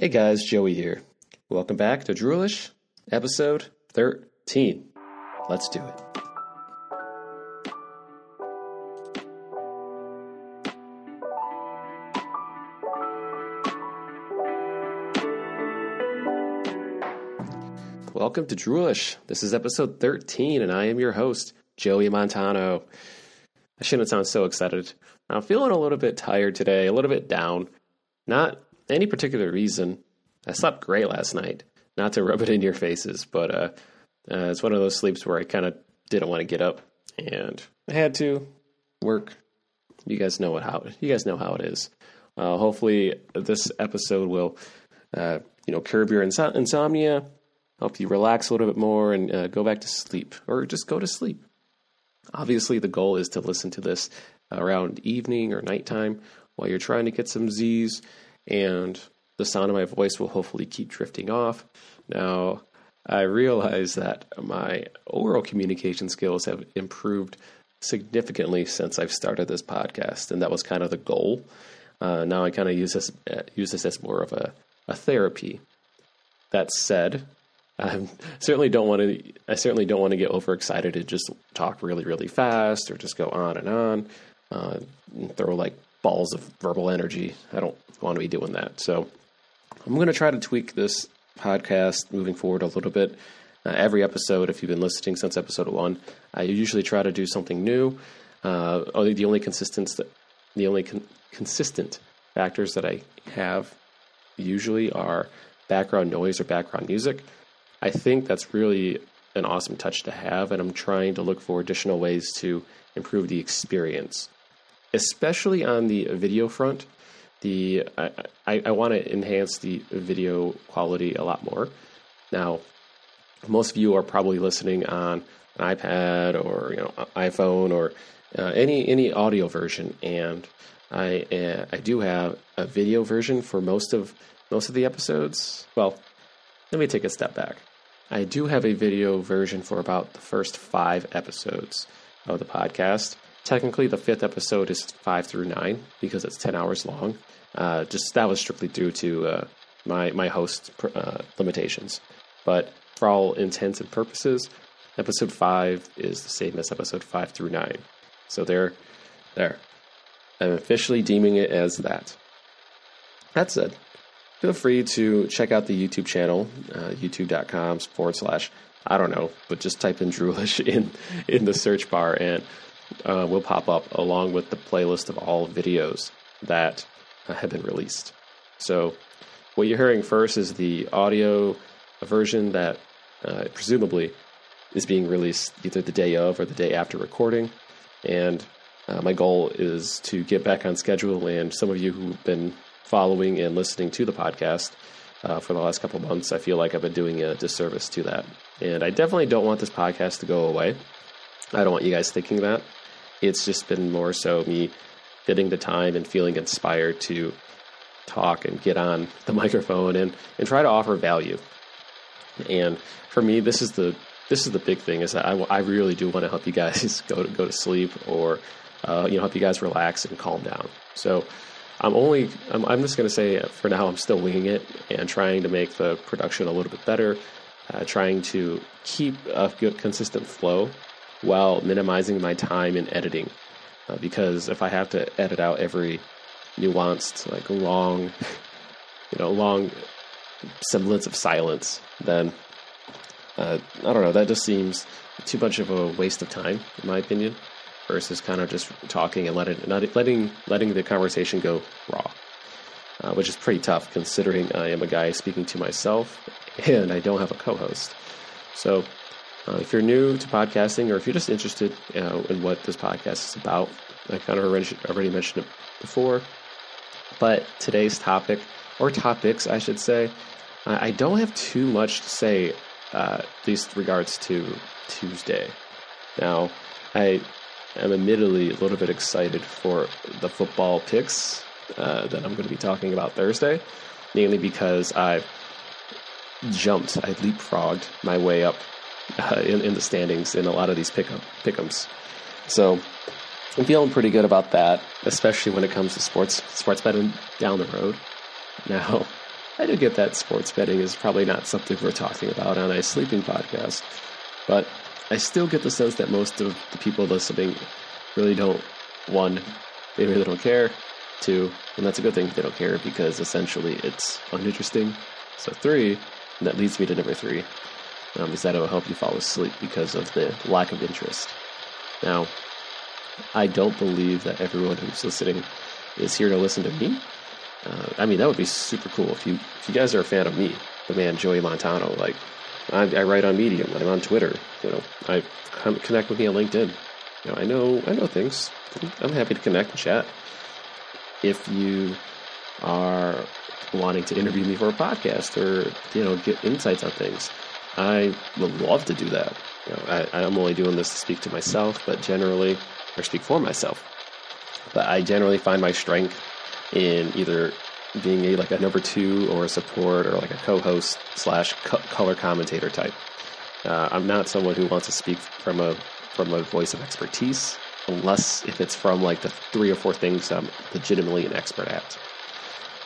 Hey guys, Joey here. Welcome back to Droolish, episode 13. Let's do it. Welcome to Droolish. This is episode 13, and I am your host, Joey Montano. I shouldn't sound so excited. I'm feeling a little bit tired today, a little bit down. Not any particular reason. I slept great last night. Not to rub it in your faces, but uh, uh, it's one of those sleeps where I kind of didn't want to get up, and I had to work. You guys know what how you guys know how it is. Uh, hopefully, this episode will, uh, you know, curb your inso- insomnia, help you relax a little bit more, and uh, go back to sleep, or just go to sleep. Obviously, the goal is to listen to this around evening or nighttime while you're trying to get some Z's and the sound of my voice will hopefully keep drifting off. Now, I realize that my oral communication skills have improved significantly since I've started this podcast, and that was kind of the goal. Uh, now I kind of use this uh, use this as more of a, a therapy. That said, I certainly don't want to. I certainly don't want to get overexcited and just talk really, really fast or just go on and on, uh, and throw like balls of verbal energy. I don't want to be doing that. So I'm going to try to tweak this podcast moving forward a little bit. Uh, every episode, if you've been listening since episode one, I usually try to do something new. Uh, the only consistent, the only con- consistent factors that I have usually are background noise or background music. I think that's really an awesome touch to have, and I'm trying to look for additional ways to improve the experience especially on the video front. The I, I, I want to enhance the video quality a lot more. Now, most of you are probably listening on an iPad or you know iPhone or uh, any any audio version, and I uh, I do have a video version for most of most of the episodes. Well, let me take a step back. I do have a video version for about the first five episodes of the podcast. Technically, the fifth episode is five through nine because it's ten hours long. Uh, just that was strictly due to uh, my my host uh, limitations. But for all intents and purposes, episode five is the same as episode five through nine. So there, there. I'm officially deeming it as that. That said, feel free to check out the YouTube channel, uh, youtube.com forward slash, I don't know, but just type in Droolish in, in the search bar and uh, will pop up along with the playlist of all videos that have been released. So, what you're hearing first is the audio version that uh, presumably is being released either the day of or the day after recording. And uh, my goal is to get back on schedule. And some of you who've been following and listening to the podcast uh, for the last couple months, I feel like I've been doing a disservice to that. And I definitely don't want this podcast to go away. I don't want you guys thinking that. It's just been more so me getting the time and feeling inspired to talk and get on the microphone and, and try to offer value. And for me, this is the this is the big thing is that I, I really do want to help you guys go to go to sleep or uh, you know help you guys relax and calm down. So I'm only I'm, I'm just going to say for now I'm still winging it and trying to make the production a little bit better, uh, trying to keep a good consistent flow while minimizing my time in editing. Uh, because if I have to edit out every nuanced, like long, you know, long semblance of silence, then uh, I don't know. That just seems too much of a waste of time, in my opinion, versus kind of just talking and letting not, letting letting the conversation go raw, uh, which is pretty tough considering I am a guy speaking to myself and I don't have a co-host. So uh, if you're new to podcasting or if you're just interested in what this podcast is about, I kind of already mentioned it before. But today's topic, or topics, I should say, I don't have too much to say, uh, at least regards to Tuesday. Now, I am admittedly a little bit excited for the football picks uh, that I'm going to be talking about Thursday, mainly because I've jumped, I leapfrogged my way up uh, in, in the standings in a lot of these pickup pickums. So I'm feeling pretty good about that, especially when it comes to sports sports betting down the road. Now, I do get that sports betting is probably not something we're talking about on a sleeping podcast, but I still get the sense that most of the people listening really don't, one, they really don't care, two, and that's a good thing they don't care because essentially it's uninteresting. So, three, and that leads me to number three, um, is that it will help you fall asleep because of the lack of interest. Now, I don't believe that everyone who's listening is here to listen to me. Uh, I mean, that would be super cool if you if you guys are a fan of me, the man Joey Montano. Like, I, I write on Medium, I'm on Twitter. You know, I connect with me on LinkedIn. You know, I know I know things. I'm happy to connect and chat. If you are wanting to interview me for a podcast or you know get insights on things, I would love to do that. You know, I, I'm only doing this to speak to myself, but generally, or speak for myself. But I generally find my strength in either being a like a number two or a support or like a co-host slash color commentator type. Uh, I'm not someone who wants to speak from a from a voice of expertise, unless if it's from like the three or four things I'm legitimately an expert at.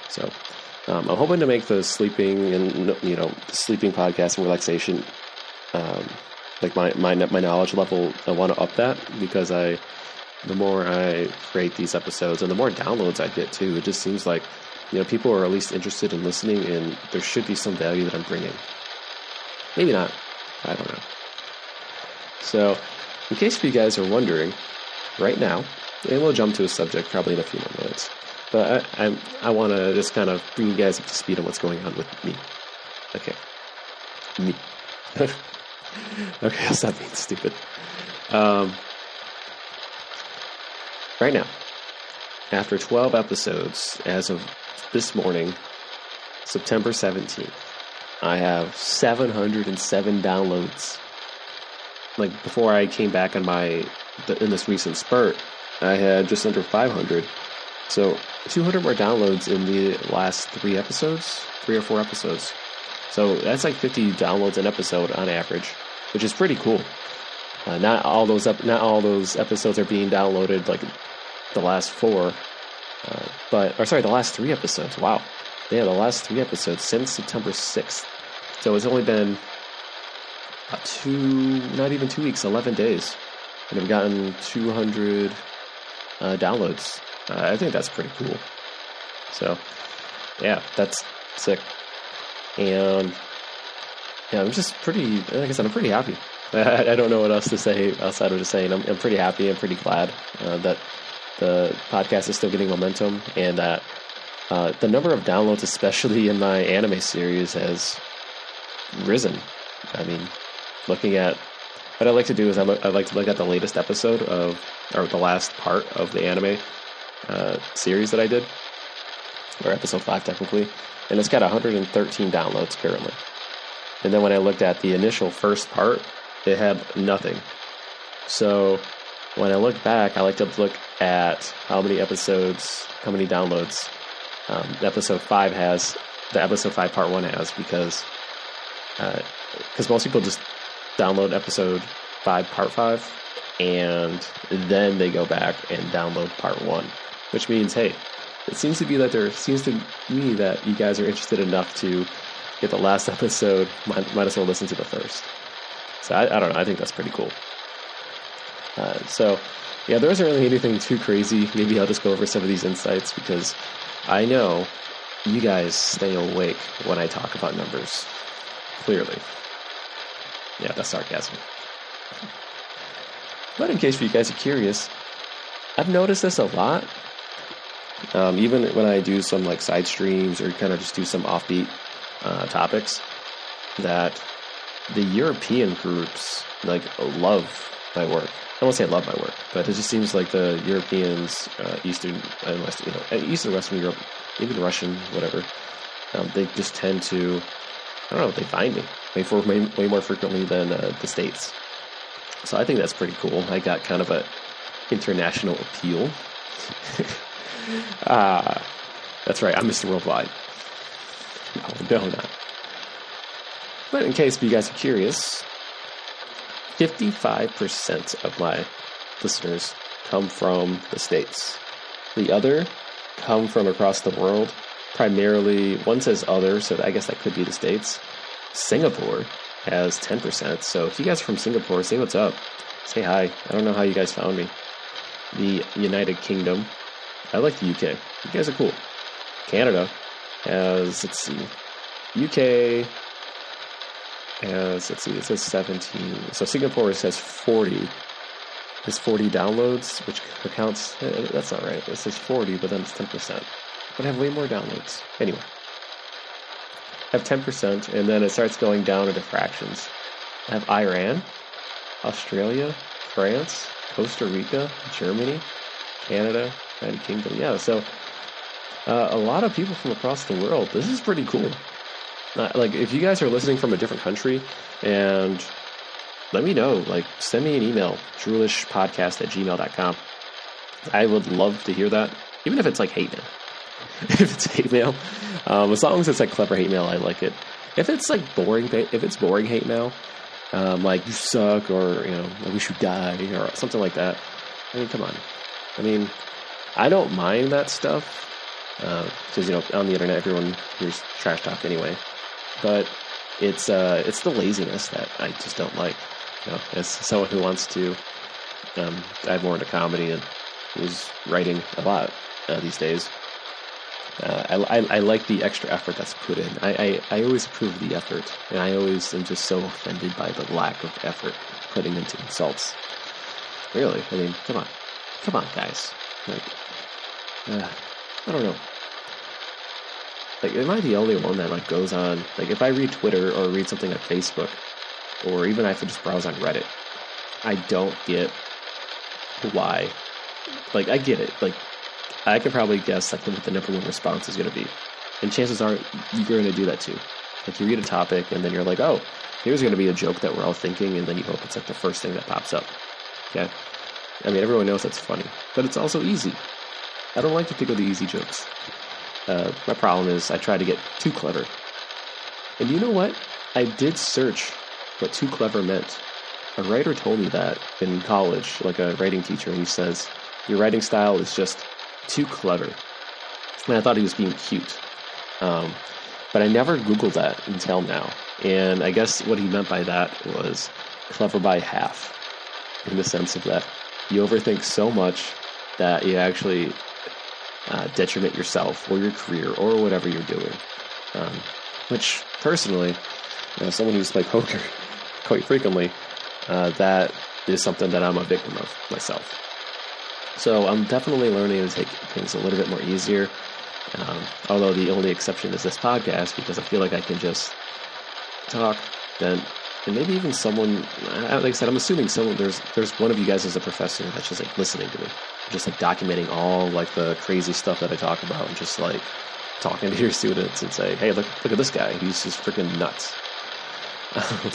So um, I'm hoping to make the sleeping and you know sleeping podcast and relaxation um, like my my my knowledge level. I want to up that because I the more I create these episodes and the more downloads I get too, it just seems like you know people are at least interested in listening, and there should be some value that I'm bringing. Maybe not. I don't know. So, in case you guys are wondering, right now, and we'll jump to a subject probably in a few more minutes, but I I, I want to just kind of bring you guys up to speed on what's going on with me. Okay, me. okay, I'll stop being stupid. Um, right now, after 12 episodes, as of this morning, September 17th, I have 707 downloads. Like before I came back on my in this recent spurt, I had just under 500. So 200 more downloads in the last three episodes, three or four episodes. So that's like 50 downloads an episode on average, which is pretty cool. Uh, not all those up, not all those episodes are being downloaded like the last four, uh, but or sorry, the last three episodes. Wow, yeah, the last three episodes since September sixth. So it's only been two, not even two weeks, eleven days, and I've gotten two hundred uh, downloads. Uh, I think that's pretty cool. So, yeah, that's sick, and yeah, I'm just pretty. Like I said, I'm pretty happy. I, I don't know what else to say outside of just saying I'm, I'm pretty happy. I'm pretty glad uh, that the podcast is still getting momentum and that uh, the number of downloads, especially in my anime series, has risen. I mean, looking at what I like to do is I, I like to look at the latest episode of, or the last part of the anime uh, series that I did, or episode five technically, and it's got 113 downloads currently. And then when I looked at the initial first part, it had nothing. So when I look back, I like to look at how many episodes, how many downloads um, episode five has, the episode five part one has, because because uh, most people just download episode five part five, and then they go back and download part one, which means hey, it seems to be that there seems to me that you guys are interested enough to get the last episode. Might, might as well listen to the first. So I, I don't know. I think that's pretty cool. Uh, so, yeah, there isn't really anything too crazy. Maybe I'll just go over some of these insights because I know you guys stay awake when I talk about numbers. Clearly. Yeah, that's sarcasm. But in case you guys are curious, I've noticed this a lot. Um, even when I do some like side streams or kind of just do some offbeat uh, topics, that the European groups like love my work. I won't say I love my work, but it just seems like the Europeans, uh, Eastern and West, you know, Eastern Western Europe, even Russian, whatever, um, they just tend to, I don't know, they find me way, for, way, way more frequently than uh, the states. So I think that's pretty cool. I got kind of a international appeal. Uh, that's right. I'm Mr. Worldwide. No, not. But in case you guys are curious, 55% of my listeners come from the States. The other come from across the world, primarily, one says other, so I guess that could be the States. Singapore has 10%. So if you guys are from Singapore, say what's up. Say hi. I don't know how you guys found me. The United Kingdom. I like the UK. You guys are cool. Canada has, let's see, UK has, let's see, it says 17. So Singapore says 40. There's 40 downloads, which accounts, eh, that's not right. It says 40, but then it's 10%. But I have way more downloads. Anyway, I have 10%, and then it starts going down into fractions. I have Iran, Australia, France, Costa Rica, Germany, Canada, United Kingdom. Yeah, so uh, a lot of people from across the world. This is pretty cool. Like, if you guys are listening from a different country and let me know. Like, send me an email, droolishpodcast at gmail.com. I would love to hear that, even if it's like hate mail. if it's hate mail, um, as long as it's like clever hate mail, I like it. If it's like boring, if it's boring hate mail, um, like you suck or you know we should die or something like that. I mean, come on. I mean, I don't mind that stuff because uh, you know on the internet everyone hears trash talk anyway. But it's uh, it's the laziness that I just don't like. You know, as someone who wants to um, dive more into comedy and who's writing a lot uh, these days, uh, I, I, I, like the extra effort that's put in. I, I, I always approve the effort, and I always am just so offended by the lack of effort putting into insults. Really, I mean, come on, come on, guys. Like, uh, I don't know. Like, am I the only one that like goes on? Like, if I read Twitter or read something on Facebook, or even I just browse on Reddit, I don't get why. Like, I get it. Like, I could probably guess like what the number one response is going to be, and chances are you're going to do that too. Like, you read a topic and then you're like, oh, here's going to be a joke that we're all thinking, and then you hope it's like the first thing that pops up. Okay. I mean, everyone knows that's funny, but it's also easy. I don't like to pick of the easy jokes. Uh, my problem is I try to get too clever. And you know what? I did search what too clever meant. A writer told me that in college, like a writing teacher, and he says, Your writing style is just too clever. And I thought he was being cute. Um, but I never Googled that until now. And I guess what he meant by that was clever by half, in the sense of that you overthink so much that you actually uh, detriment yourself or your career or whatever you're doing. Um, which, personally, you know, someone who's played poker quite frequently, uh, that is something that I'm a victim of myself. So I'm definitely learning to take things a little bit more easier. Um, although the only exception is this podcast because I feel like I can just talk, then and maybe even someone like I said, I'm assuming someone there's there's one of you guys as a professor that's just like listening to me, just like documenting all like the crazy stuff that I talk about, and just like talking to your students and say, hey, look look at this guy, he's just freaking nuts. not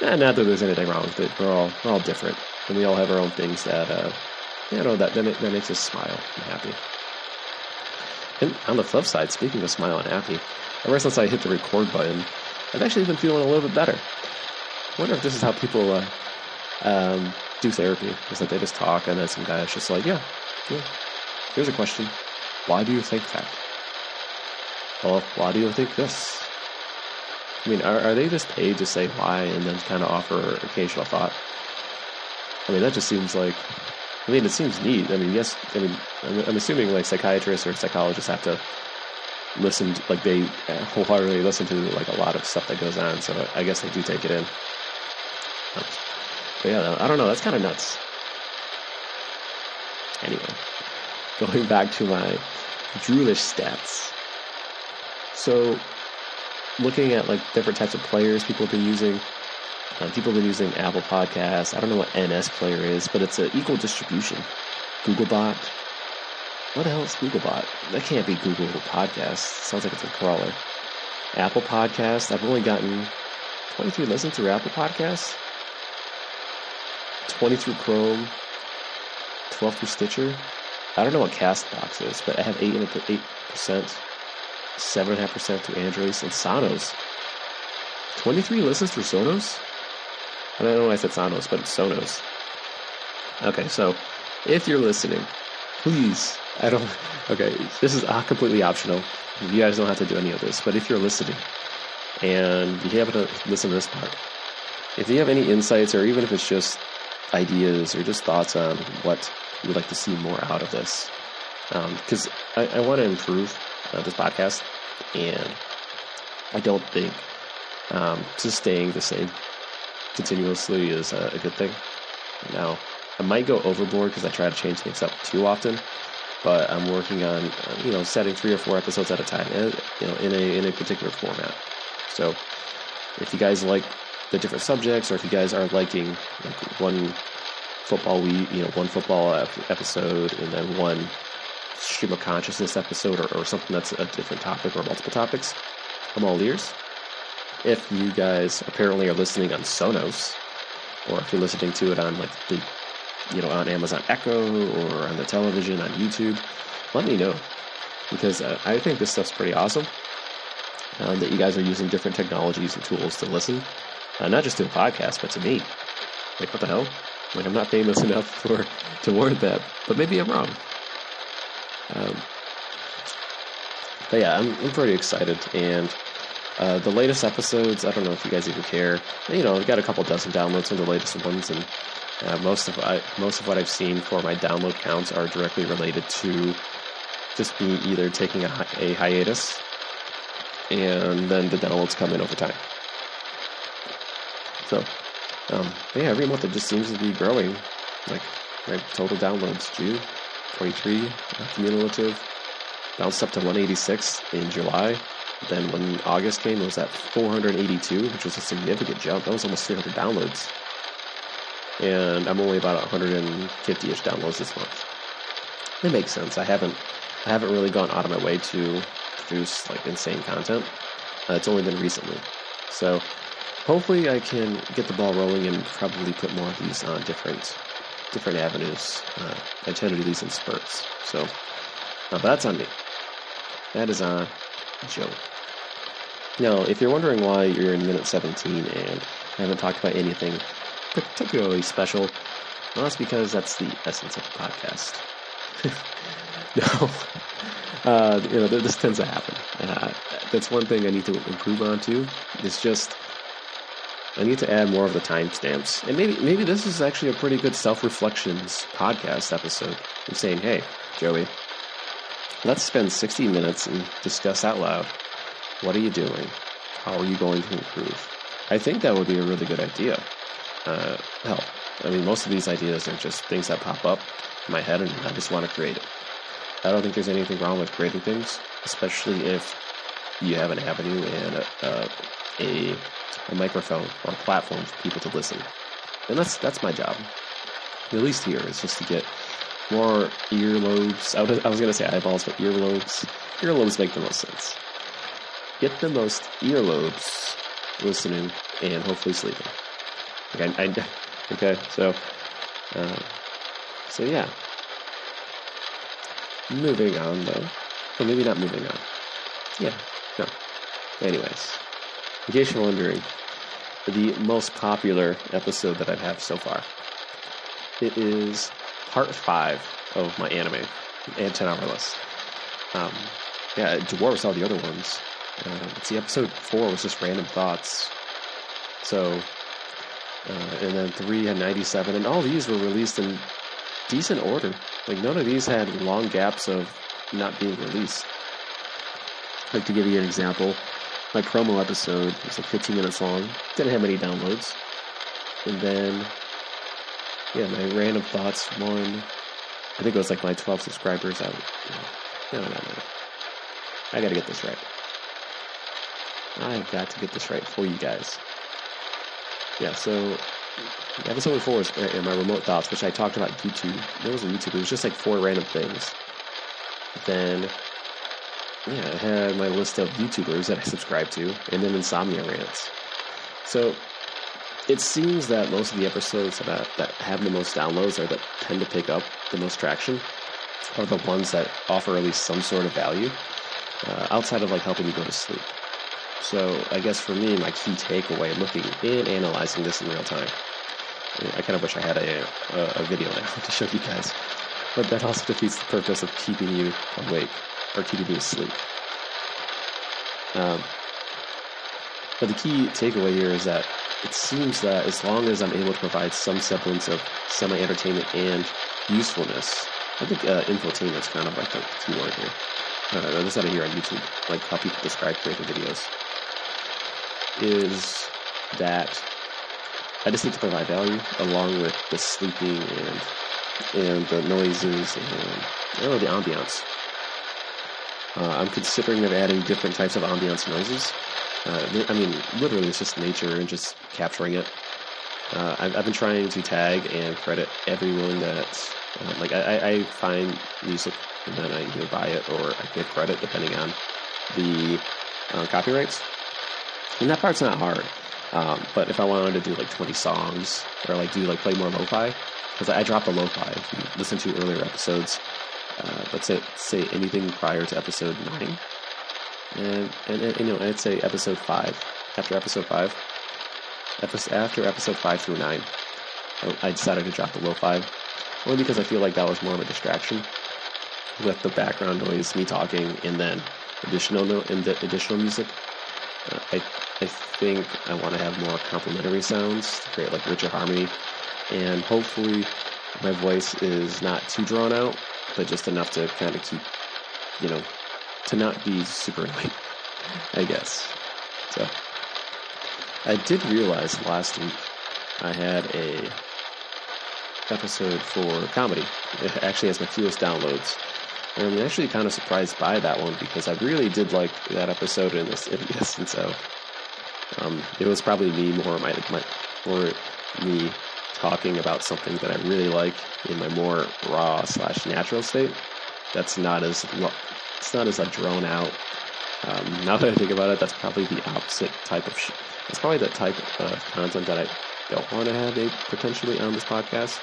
that there's anything wrong with it. We're all we're all different, and we all have our own things that uh, you know that that, that makes us smile and happy. And on the flip side, speaking of smile and happy, ever since I hit the record button, I've actually been feeling a little bit better. I wonder if this is how people uh, um, do therapy. Is that they just talk, and then some guy's just like, yeah, yeah. Here's a question: Why do you think that? Well, why do you think this? I mean, are, are they just paid to say why and then kind of offer occasional thought? I mean, that just seems like. I mean, it seems neat. I mean, yes. I mean, I'm, I'm assuming like psychiatrists or psychologists have to listen, to, like they wholeheartedly listen to like a lot of stuff that goes on. So I guess they do take it in. But yeah, I don't know. That's kind of nuts. Anyway, going back to my Droolish stats. So, looking at like different types of players people have been using. Uh, people have been using Apple Podcasts. I don't know what NS Player is, but it's an equal distribution. Googlebot. What the hell is Googlebot? That can't be Google Podcasts. Sounds like it's a crawler. Apple Podcasts. I've only gotten 23 listens through Apple Podcasts. 20 through Chrome, 12 through Stitcher. I don't know what Castbox is, but I have 8, 8%, 7.5% through Android and Sonos. 23 listens through Sonos? I don't know why I said Sonos, but it's Sonos. Okay, so if you're listening, please, I don't, okay, this is completely optional. you guys don't have to do any of this, but if you're listening and you happen to listen to this part, if you have any insights or even if it's just ideas or just thoughts on what you would like to see more out of this, because um, I, I want to improve uh, this podcast and I don't think um, just staying the same continuously is a, a good thing. Now, I might go overboard because I try to change things up too often, but I'm working on uh, you know setting three or four episodes at a time, uh, you know, in a in a particular format. So, if you guys like the different subjects, or if you guys are liking like one football week, you know, one football episode, and then one stream of consciousness episode, or, or something that's a different topic or multiple topics, I'm all ears. If you guys apparently are listening on Sonos, or if you're listening to it on like the, you know, on Amazon Echo or on the television on YouTube, let me know because uh, I think this stuff's pretty awesome. Uh, that you guys are using different technologies and tools to listen, uh, not just to the podcast, but to me. Like, what the hell? Like, I'm not famous enough for to warrant that, but maybe I'm wrong. Um, but yeah, I'm, I'm pretty excited, and uh, the latest episodes, I don't know if you guys even care. You know, I've got a couple dozen downloads from the latest ones, and uh, most of I, most of what I've seen for my download counts are directly related to just me either taking a, a hiatus, and then the downloads come in over time. So, um, yeah, every month it just seems to be growing. Like my total downloads, June 23 cumulative, bounced up to 186 in July. Then when August came, it was at 482, which was a significant jump. That was almost 300 downloads. And I'm only about 150-ish downloads this month. It makes sense. I haven't I haven't really gone out of my way to produce like insane content. Uh, it's only been recently. So hopefully I can get the ball rolling and probably put more of these on different different avenues. Uh, I tend to do these in spurts. So uh, but that's on me. That is on Joe. Now, if you're wondering why you're in minute 17 and I haven't talked about anything particularly special, well, that's because that's the essence of the podcast. no, uh, you know, this tends to happen. Uh, that's one thing I need to improve on too. It's just I need to add more of the timestamps, and maybe maybe this is actually a pretty good self reflections podcast episode. I'm saying, hey, Joey, let's spend 60 minutes and discuss out loud what are you doing? How are you going to improve? I think that would be a really good idea. Uh, hell, I mean, most of these ideas are just things that pop up in my head and I just want to create it. I don't think there's anything wrong with creating things, especially if you have an avenue and a, a, a microphone or a platform for people to listen. And that's that's my job. At least here is just to get more earlobes. I was, I was going to say eyeballs, but earlobes. Earlobes make the most sense get the most earlobes listening and hopefully sleeping. Okay, I, okay so, uh, so yeah. Moving on though, or maybe not moving on. Yeah, no. Anyways, in case you're wondering, the most popular episode that I've had so far, it is part five of my anime and 10 hour list. Um, yeah, dwarfs all the other ones. Uh, see, episode four was just random thoughts. So, uh, and then three had 97, and all these were released in decent order. Like, none of these had long gaps of not being released. Like, to give you an example, my promo episode was like 15 minutes long, didn't have any downloads. And then, yeah, my random thoughts one, I think it was like my 12 subscribers. I, no, no, no. I gotta get this right. I've got to get this right for you guys. Yeah, so episode four was uh, my remote thoughts, which I talked about YouTube. It wasn't YouTube, it was just like four random things. Then, yeah, I had my list of YouTubers that I subscribe to, and then Insomnia Rants. So, it seems that most of the episodes that, that have the most downloads or that tend to pick up the most traction are the ones that offer at least some sort of value uh, outside of like helping you go to sleep. So I guess for me, my key takeaway, looking and analyzing this in real time, I kind of wish I had a, a, a video now to show you guys, but that also defeats the purpose of keeping you awake or keeping you asleep. Um, but the key takeaway here is that it seems that as long as I'm able to provide some semblance of semi entertainment and usefulness, I think uh, infotainment is kind of like the key word here. Uh, this out of here on YouTube, like how people describe creative videos, is that I just need to provide value along with the sleeping and and the noises and you know, the ambiance. Uh, I'm considering of adding different types of ambiance noises. Uh, I mean, literally, it's just nature and just capturing it. Uh, I've, I've, been trying to tag and credit everyone that, uh, like, I, I, find music and then I either buy it or I give credit depending on the uh, copyrights. And that part's not hard. Um, but if I wanted to do like 20 songs or like do like play more lo-fi, because I dropped the lo-fi. If you listen to earlier episodes, uh, let's say say anything prior to episode nine, and and, and you know I'd say episode five after episode five, episode, after episode five through nine, I decided to drop the lo-fi only because I feel like that was more of a distraction with the background noise, me talking, and then additional no, and the additional music. Uh, I I think I want to have more complementary sounds to create like richer harmony, and hopefully my voice is not too drawn out, but just enough to kind of keep, you know, to not be super annoying, I guess. So I did realize last week I had a episode for comedy. It actually has my fewest downloads. And I'm actually kind of surprised by that one because I really did like that episode in this in this, and so um, it was probably me more my, my more me talking about something that I really like in my more raw slash natural state. That's not as it's not as like drone out. Um, now that I think about it, that's probably the opposite type of. Sh- it's probably the type of content that I don't want to have potentially on this podcast.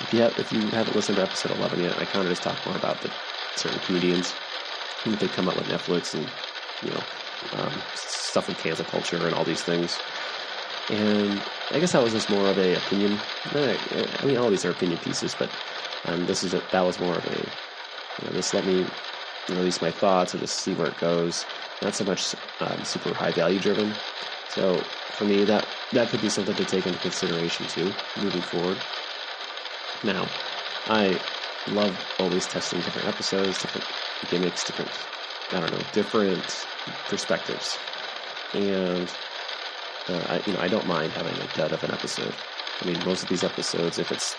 If you have, if you haven't listened to episode eleven yet, I kind of just talk more about the certain comedians who they come up with Netflix and you know um, stuff with cancel culture and all these things. And I guess that was just more of a opinion. I mean, all these are opinion pieces, but um, this is a, that was more of a you know, let me release my thoughts and just see where it goes. Not so much um, super high value driven. So for me, that that could be something to take into consideration too, moving forward. Now, I love always testing different episodes, different gimmicks, different I don't know, different perspectives. And uh, I, you know, I don't mind having a dud of an episode. I mean, most of these episodes, if it's,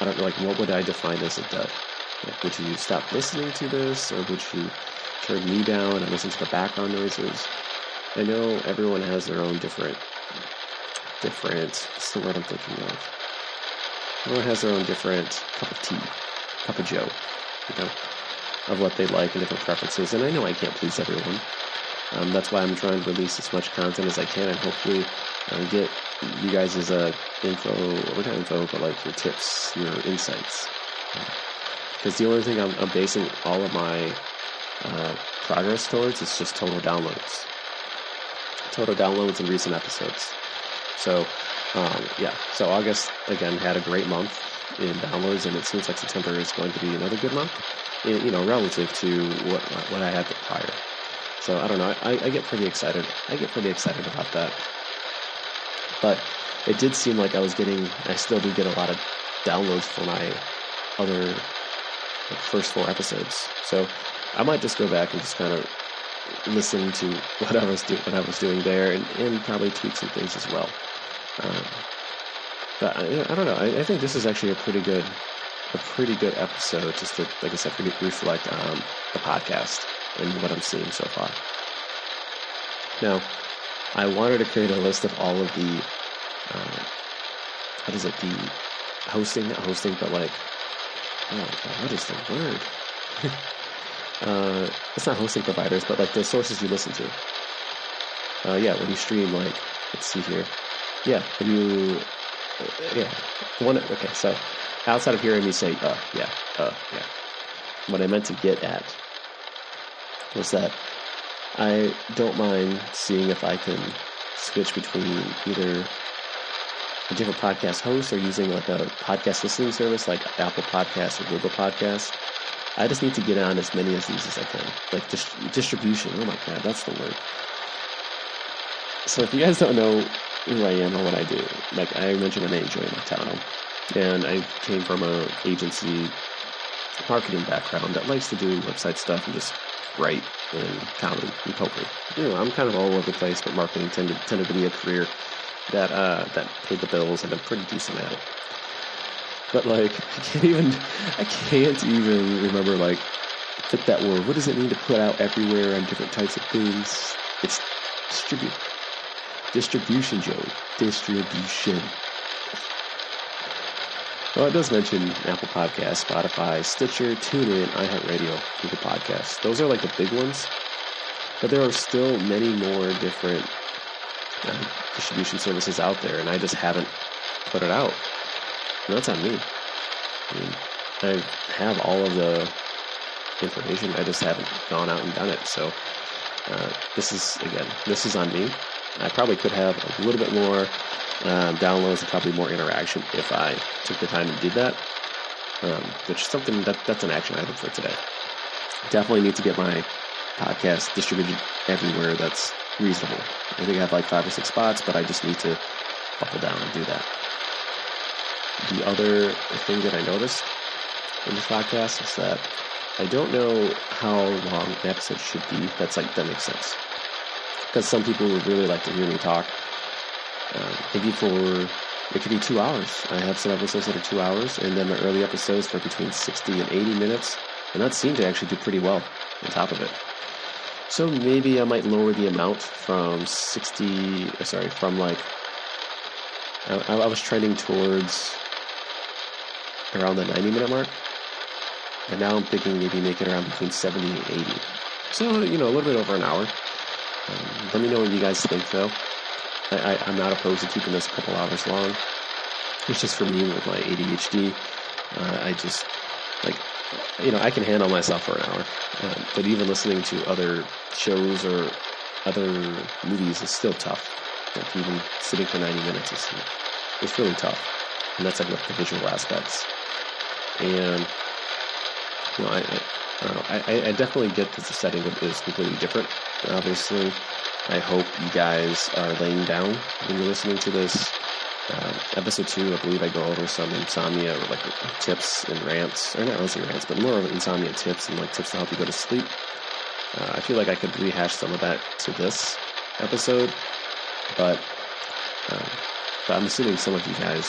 I don't know, like, what would I define as a dud? Like, would you stop listening to this, or would you turn me down and listen to the background noises? I know everyone has their own different, different. What's the word I'm thinking of? Everyone has their own different cup of tea, cup of Joe. You know, of what they like and different preferences. And I know I can't please everyone. Um, that's why I'm trying to release as much content as I can and hopefully uh, get you guys' as uh, info, or not info, but like your tips, your insights. Because the only thing I'm, I'm, basing all of my uh, progress towards is just total downloads. Total downloads in recent episodes. So, um, yeah. So August, again, had a great month in downloads, and it seems like September is going to be another good month you know, relative to what what I had prior. So I don't know. I, I get pretty excited. I get pretty excited about that. But it did seem like I was getting. I still do get a lot of downloads for my other like, first four episodes. So I might just go back and just kind of listen to what I was do, what I was doing there, and, and probably tweak some things as well. Um, but I, I, don't know. I, I think this is actually a pretty good a pretty good episode just to, like I said, reflect on the podcast and what I'm seeing so far. Now, I wanted to create a list of all of the, uh, how does it, the hosting, not hosting, but like, oh God, what is the word? uh, it's not hosting providers, but like the sources you listen to. Uh, yeah, when you stream, like, let's see here. Yeah, when you, yeah, one, okay, so outside of hearing me say, uh, yeah, uh, yeah, what I meant to get at was that I don't mind seeing if I can switch between either a different podcast host or using like a podcast listening service like Apple Podcasts or Google Podcasts. I just need to get on as many of these as I can. Like dist- distribution. Oh my god, that's the word. so if you guys don't know who I am or what I do, like I mentioned, name Joey Montano, and I came from a agency marketing background that likes to do website stuff and just write and comedy and poker. You know, I'm kind of all over the place, but marketing tended tended to be a career that uh, that paid the bills and I'm pretty decent at it. But like, I can't even, I can't even remember like fit that word. What does it mean to put out everywhere on different types of things? It's distribute, distribution, Joey, distribution. Well, it does mention Apple Podcasts, Spotify, Stitcher, TuneIn, iHeartRadio, Google Podcasts. Those are like the big ones. But there are still many more different uh, distribution services out there, and I just haven't put it out. And that's on me. I mean, I have all of the information. I just haven't gone out and done it. So uh, this is again, this is on me. I probably could have a little bit more um, downloads and probably more interaction if I took the time and did that. Um, which is something that that's an action item for today. Definitely need to get my podcast distributed everywhere that's reasonable. I think I have like five or six spots, but I just need to buckle down and do that. The other thing that I noticed in this podcast is that I don't know how long an episode should be. That's like that makes sense because some people would really like to hear me talk maybe for it could be two hours. I have some episodes that are two hours, and then my early episodes for between 60 and 80 minutes, and that seemed to actually do pretty well on top of it. So maybe I might lower the amount from 60, uh, sorry, from like, I, I was trending towards around the 90 minute mark, and now I'm thinking maybe make it around between 70 and 80. So, you know, a little bit over an hour. Um, let me know what you guys think, though. I, am not opposed to keeping this a couple hours long. It's just for me with my ADHD. Uh, I just like you know I can handle myself for an hour, um, but even listening to other shows or other movies is still tough. Like even sitting for 90 minutes is it's really tough, and that's like with the visual aspects. And you know I, I I, I definitely get that the setting is completely different. Obviously, I hope you guys are laying down when you're listening to this. Uh, episode two, I believe I go over some insomnia or like tips and rants, or not really rants, but more of insomnia tips and like tips to help you go to sleep. Uh, I feel like I could rehash some of that to this episode, but, uh, but I'm assuming some of you guys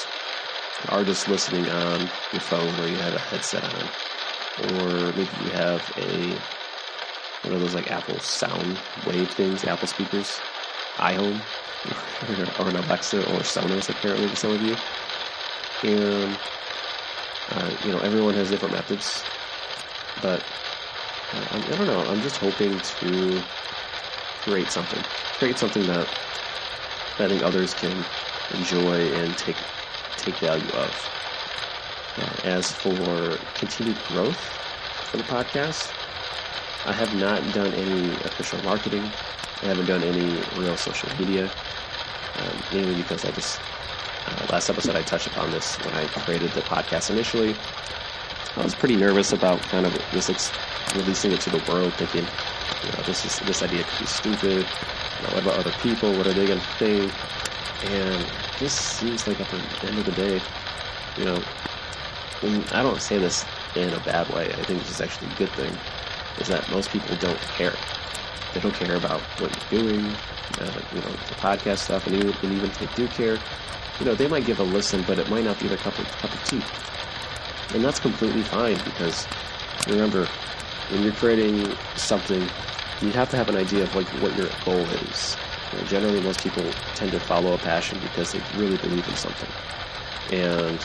are just listening on your phone or you have a headset on, or maybe you have a one of those like Apple sound wave things, Apple speakers, iHome, or an Alexa or Sonos apparently to some of you. And, uh, you know, everyone has different methods, but uh, I don't know, I'm just hoping to create something, create something that I think others can enjoy and take, take value of. Uh, as for continued growth for the podcast, I have not done any official marketing. I haven't done any real social media, um, mainly because I just, uh, last episode I touched upon this when I created the podcast initially. I was pretty nervous about kind of this ex- releasing it to the world, thinking, you know, this is this idea could be stupid. You know, what about other people? What are they going to think? And this seems like at the end of the day, you know, I don't say this in a bad way. I think this is actually a good thing is that most people don't care. They don't care about what you're doing, uh, you know, the podcast stuff, and even, and even if they do care, you know, they might give a listen, but it might not be their cup of, cup of tea. And that's completely fine because remember, when you're creating something, you have to have an idea of like what your goal is. You know, generally, most people tend to follow a passion because they really believe in something. And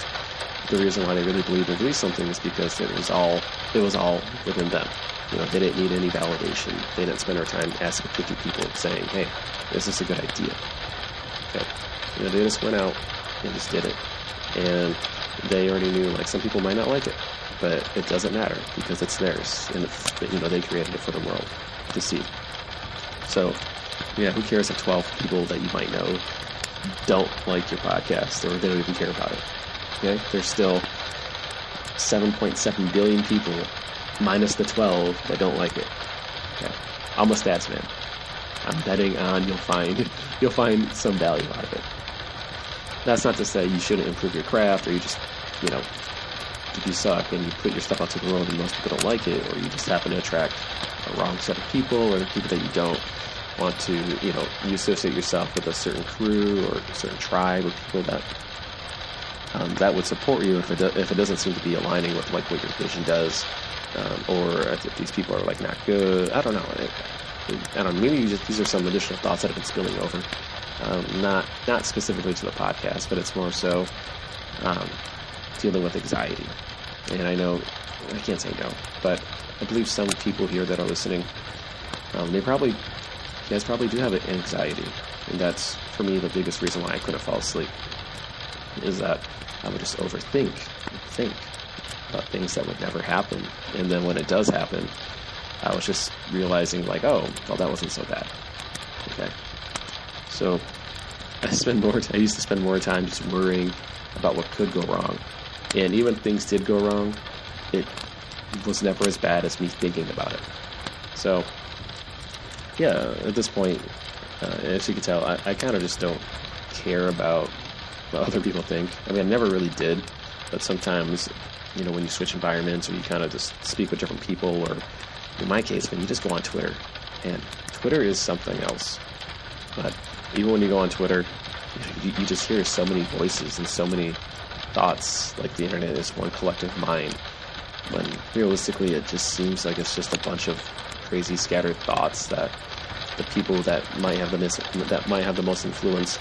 the reason why they really believe in doing something is because it was all it was all within them. You know, they didn't need any validation. They didn't spend their time asking 50 people saying, hey, is this a good idea? Okay. You know, they just went out and just did it. And they already knew, like, some people might not like it, but it doesn't matter because it's theirs. And, it's, you know, they created it for the world to see. So, yeah, who cares if 12 people that you might know don't like your podcast or they don't even care about it? Okay? There's still 7.7 billion people minus the 12 that don't like it. Okay. I'm a stats man. I'm betting on you'll find you'll find some value out of it. That's not to say you shouldn't improve your craft or you just you know if you suck and you put your stuff out to the world and most people don't like it, or you just happen to attract a wrong set of people or people that you don't want to, you know, you associate yourself with a certain crew or a certain tribe of people that um, that would support you if it, do, if it doesn't seem to be aligning with like what your vision does, um, or if these people are like not good. I don't know. It, I don't. Maybe just, these are some additional thoughts that have been spilling over. Um, not not specifically to the podcast, but it's more so um, dealing with anxiety. And I know I can't say no, but I believe some people here that are listening, um, they probably, you guys probably do have anxiety, and that's for me the biggest reason why I couldn't fall asleep. Is that I would just overthink, think about things that would never happen, and then when it does happen, I was just realizing like, oh, well, that wasn't so bad. Okay, so I spend more. T- I used to spend more time just worrying about what could go wrong, and even things did go wrong, it was never as bad as me thinking about it. So, yeah, at this point, uh, as you can tell, I, I kind of just don't care about what other people think. I mean, I never really did, but sometimes, you know, when you switch environments or you kind of just speak with different people, or in my case, when you just go on Twitter, and Twitter is something else. But even when you go on Twitter, you, you just hear so many voices and so many thoughts. Like the internet is one collective mind when realistically it just seems like it's just a bunch of crazy scattered thoughts that the people that might have the mis- that might have the most influence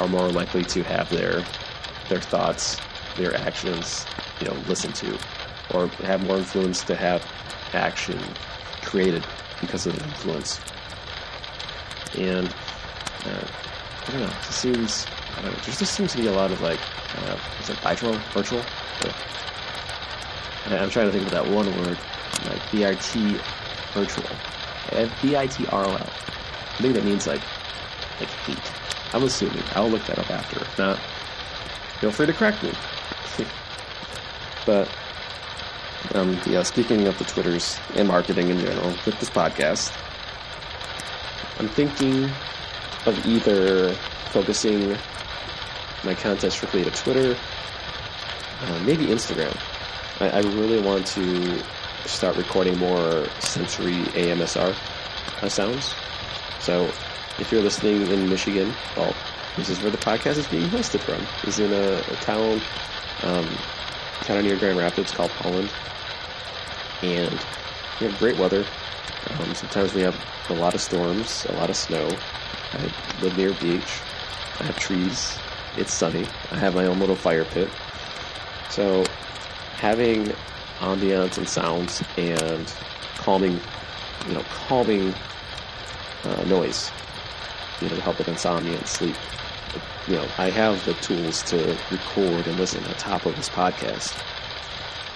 are more likely to have their their thoughts, their actions, you know, listened to, or have more influence to have action created because of the influence. And uh, I don't know, it just seems I don't know, there just seems to be a lot of like, uh, is it virtual, virtual? I'm trying to think of that one word, like BRT virtual. B-I-T-R-O-L. I think that means like, like hate. I'm assuming. I'll look that up after. If not, feel free to correct me. but, um, yeah, speaking of the Twitters and marketing in general with this podcast, I'm thinking of either focusing my content strictly to Twitter, uh, maybe Instagram. I, I really want to start recording more sensory AMSR uh, sounds. So if you're listening in Michigan, well, this is where the podcast is being hosted from. Is in a, a town, um, town near Grand Rapids called Holland, and we have great weather. Um, sometimes we have a lot of storms, a lot of snow. I live near a beach. I have trees. It's sunny. I have my own little fire pit. So having ambiance and sounds and calming, you know, calming uh, noise, you know, to help with insomnia and sleep. You know, I have the tools to record and listen on top of this podcast.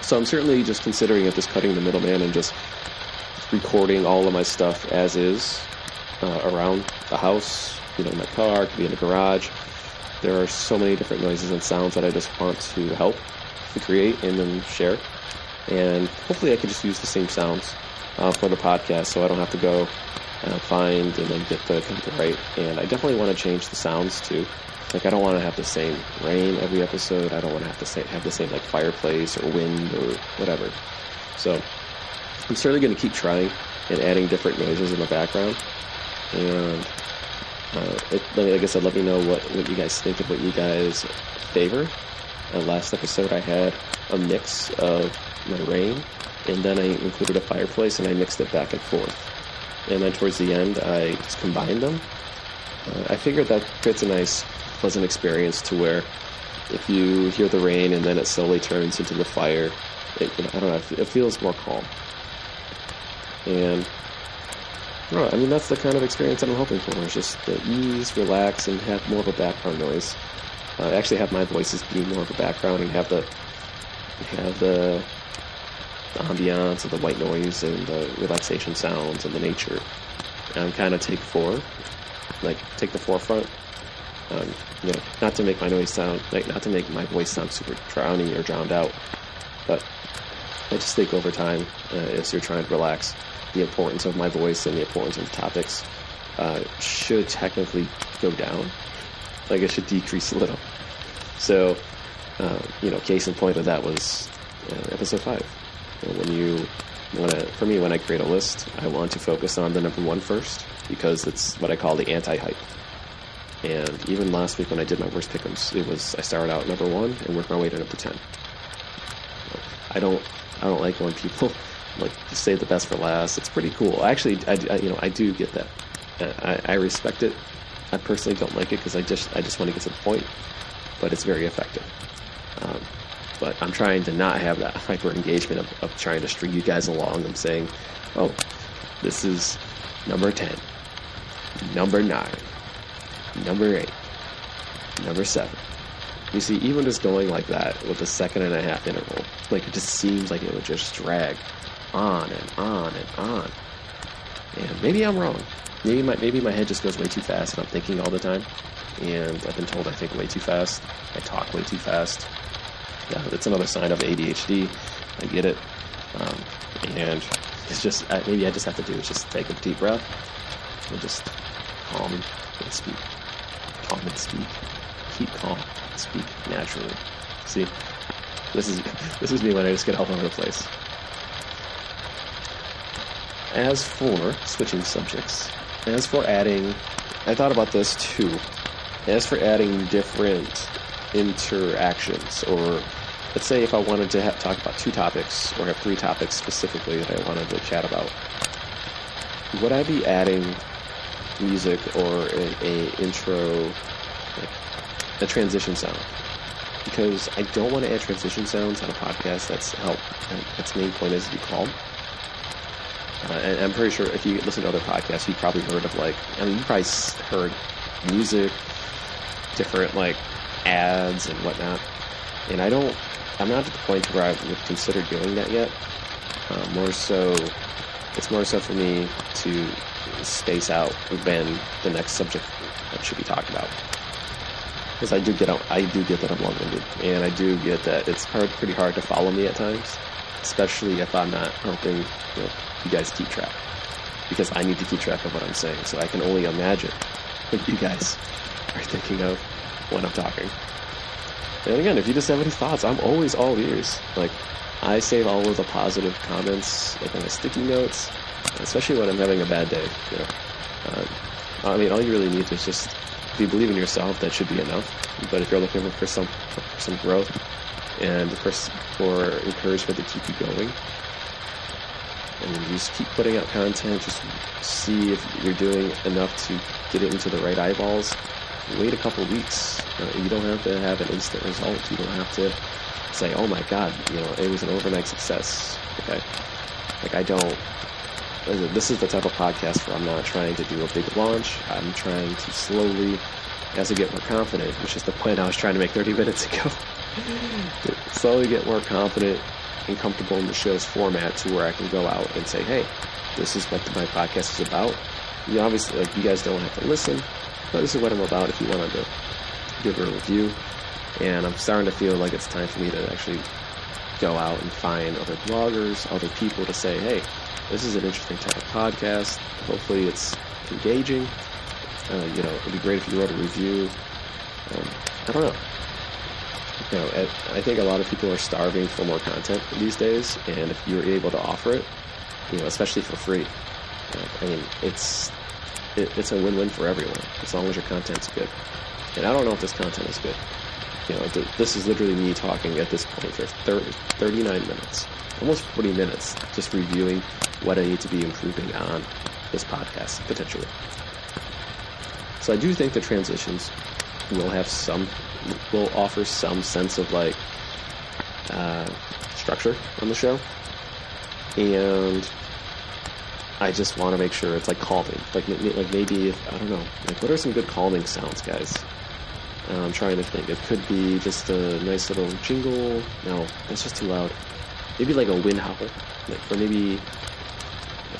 So I'm certainly just considering it just cutting the middleman and just recording all of my stuff as is uh, around the house, you know, in my car, could be in the garage. There are so many different noises and sounds that I just want to help to create and then share. And hopefully, I could just use the same sounds uh, for the podcast, so I don't have to go uh, find and then get the copyright. And I definitely want to change the sounds too. Like I don't want to have the same rain every episode. I don't want to have to say, have the same like fireplace or wind or whatever. So I'm certainly going to keep trying and adding different noises in the background. And uh, it, like I said, let me know what, what you guys think of what you guys favor uh, last episode I had a mix of my rain, and then I included a fireplace, and I mixed it back and forth. And then towards the end, I just combined them. Uh, I figured that creates a nice, pleasant experience to where if you hear the rain and then it slowly turns into the fire, it, I don't know, it feels more calm. And I, I mean, that's the kind of experience that I'm hoping for. It's just the ease, relax, and have more of a background noise uh, actually have my voices be more of a background and have the have the, the ambiance of the white noise and the relaxation sounds and the nature and kind of take forward, like take the forefront. Um, you know, not to make my noise sound like not to make my voice sound super drowning or drowned out, but I just think over time, uh, as you're trying to relax, the importance of my voice and the importance of the topics uh, should technically go down. Like it should decrease a little. So, uh, you know, case in point of that was uh, episode five. When you, when for me, when I create a list, I want to focus on the number one first because it's what I call the anti-hype. And even last week when I did my worst pickums, it was I started out number one and worked my way to number ten. I don't I don't like when people like say the best for last. It's pretty cool. Actually, I, I you know I do get that. I, I respect it. I personally don't like it because I just I just want to get to the point, but it's very effective. Um, but I'm trying to not have that hyper engagement of, of trying to string you guys along. I'm saying, oh, this is number ten, number nine, number eight, number seven. You see, even just going like that with a second and a half interval, like it just seems like it would just drag on and on and on. And maybe I'm wrong. Maybe my maybe my head just goes way too fast and I'm thinking all the time. And I've been told I think way too fast. I talk way too fast. Yeah, that's another sign of ADHD. I get it. Um, and it's just maybe I just have to do is just take a deep breath and just calm and speak. Calm and speak. Keep calm. And speak naturally. See, this is this is me when I just get all over the place. As for switching subjects, as for adding, I thought about this too. As for adding different interactions, or let's say if I wanted to have, talk about two topics or have three topics specifically that I wanted to chat about, would I be adding music or a, a intro, a transition sound? Because I don't want to add transition sounds on a podcast that's help. Its main point is to be calm. Uh, and I'm pretty sure if you listen to other podcasts, you've probably heard of like, I mean, you probably heard music, different like ads and whatnot. And I don't, I'm not at the point where I would consider doing that yet. Uh, more so, it's more so for me to space out when the next subject that should be talked about. Because I do get, I do get that I'm long-winded, and I do get that it's hard, pretty hard to follow me at times, especially if I'm not helping you know, you guys keep track. Because I need to keep track of what I'm saying, so I can only imagine what you guys are thinking of when I'm talking. And again, if you just have any thoughts, I'm always all ears. Like, I save all of the positive comments, like on the sticky notes, especially when I'm having a bad day. You know, uh, I mean, all you really need is just if you believe in yourself, that should be enough. But if you're looking for some for some growth and for for encouragement to keep you going, and just keep putting out content. Just see if you're doing enough to get it into the right eyeballs. Wait a couple weeks. Uh, you don't have to have an instant result. You don't have to say, "Oh my God, you know, it was an overnight success." Okay, like I don't. This is the type of podcast where I'm not trying to do a big launch. I'm trying to slowly, as I get more confident, which is the point I was trying to make 30 minutes ago, slowly get more confident and comfortable in the show's format to where I can go out and say, hey, this is what my podcast is about. You obviously, like, you guys don't have to listen, but this is what I'm about if you wanted to give a review. And I'm starting to feel like it's time for me to actually go out and find other bloggers, other people to say, hey, this is an interesting type of podcast. Hopefully it's engaging. Uh, you know, it'd be great if you wrote a review. Um, I don't know you know, I think a lot of people are starving for more content these days, and if you're able to offer it, you know, especially for free, I mean, it's it, it's a win-win for everyone as long as your content's good. And I don't know if this content is good. You know, th- this is literally me talking at this point for 30, 39 minutes, almost 40 minutes, just reviewing what I need to be improving on this podcast potentially. So I do think the transitions will have some will offer some sense of like uh, structure on the show, and I just want to make sure it's like calming. Like like maybe if, I don't know. Like what are some good calming sounds, guys? Uh, I'm trying to think. It could be just a nice little jingle. No, that's just too loud. Maybe like a wind howl, like, or maybe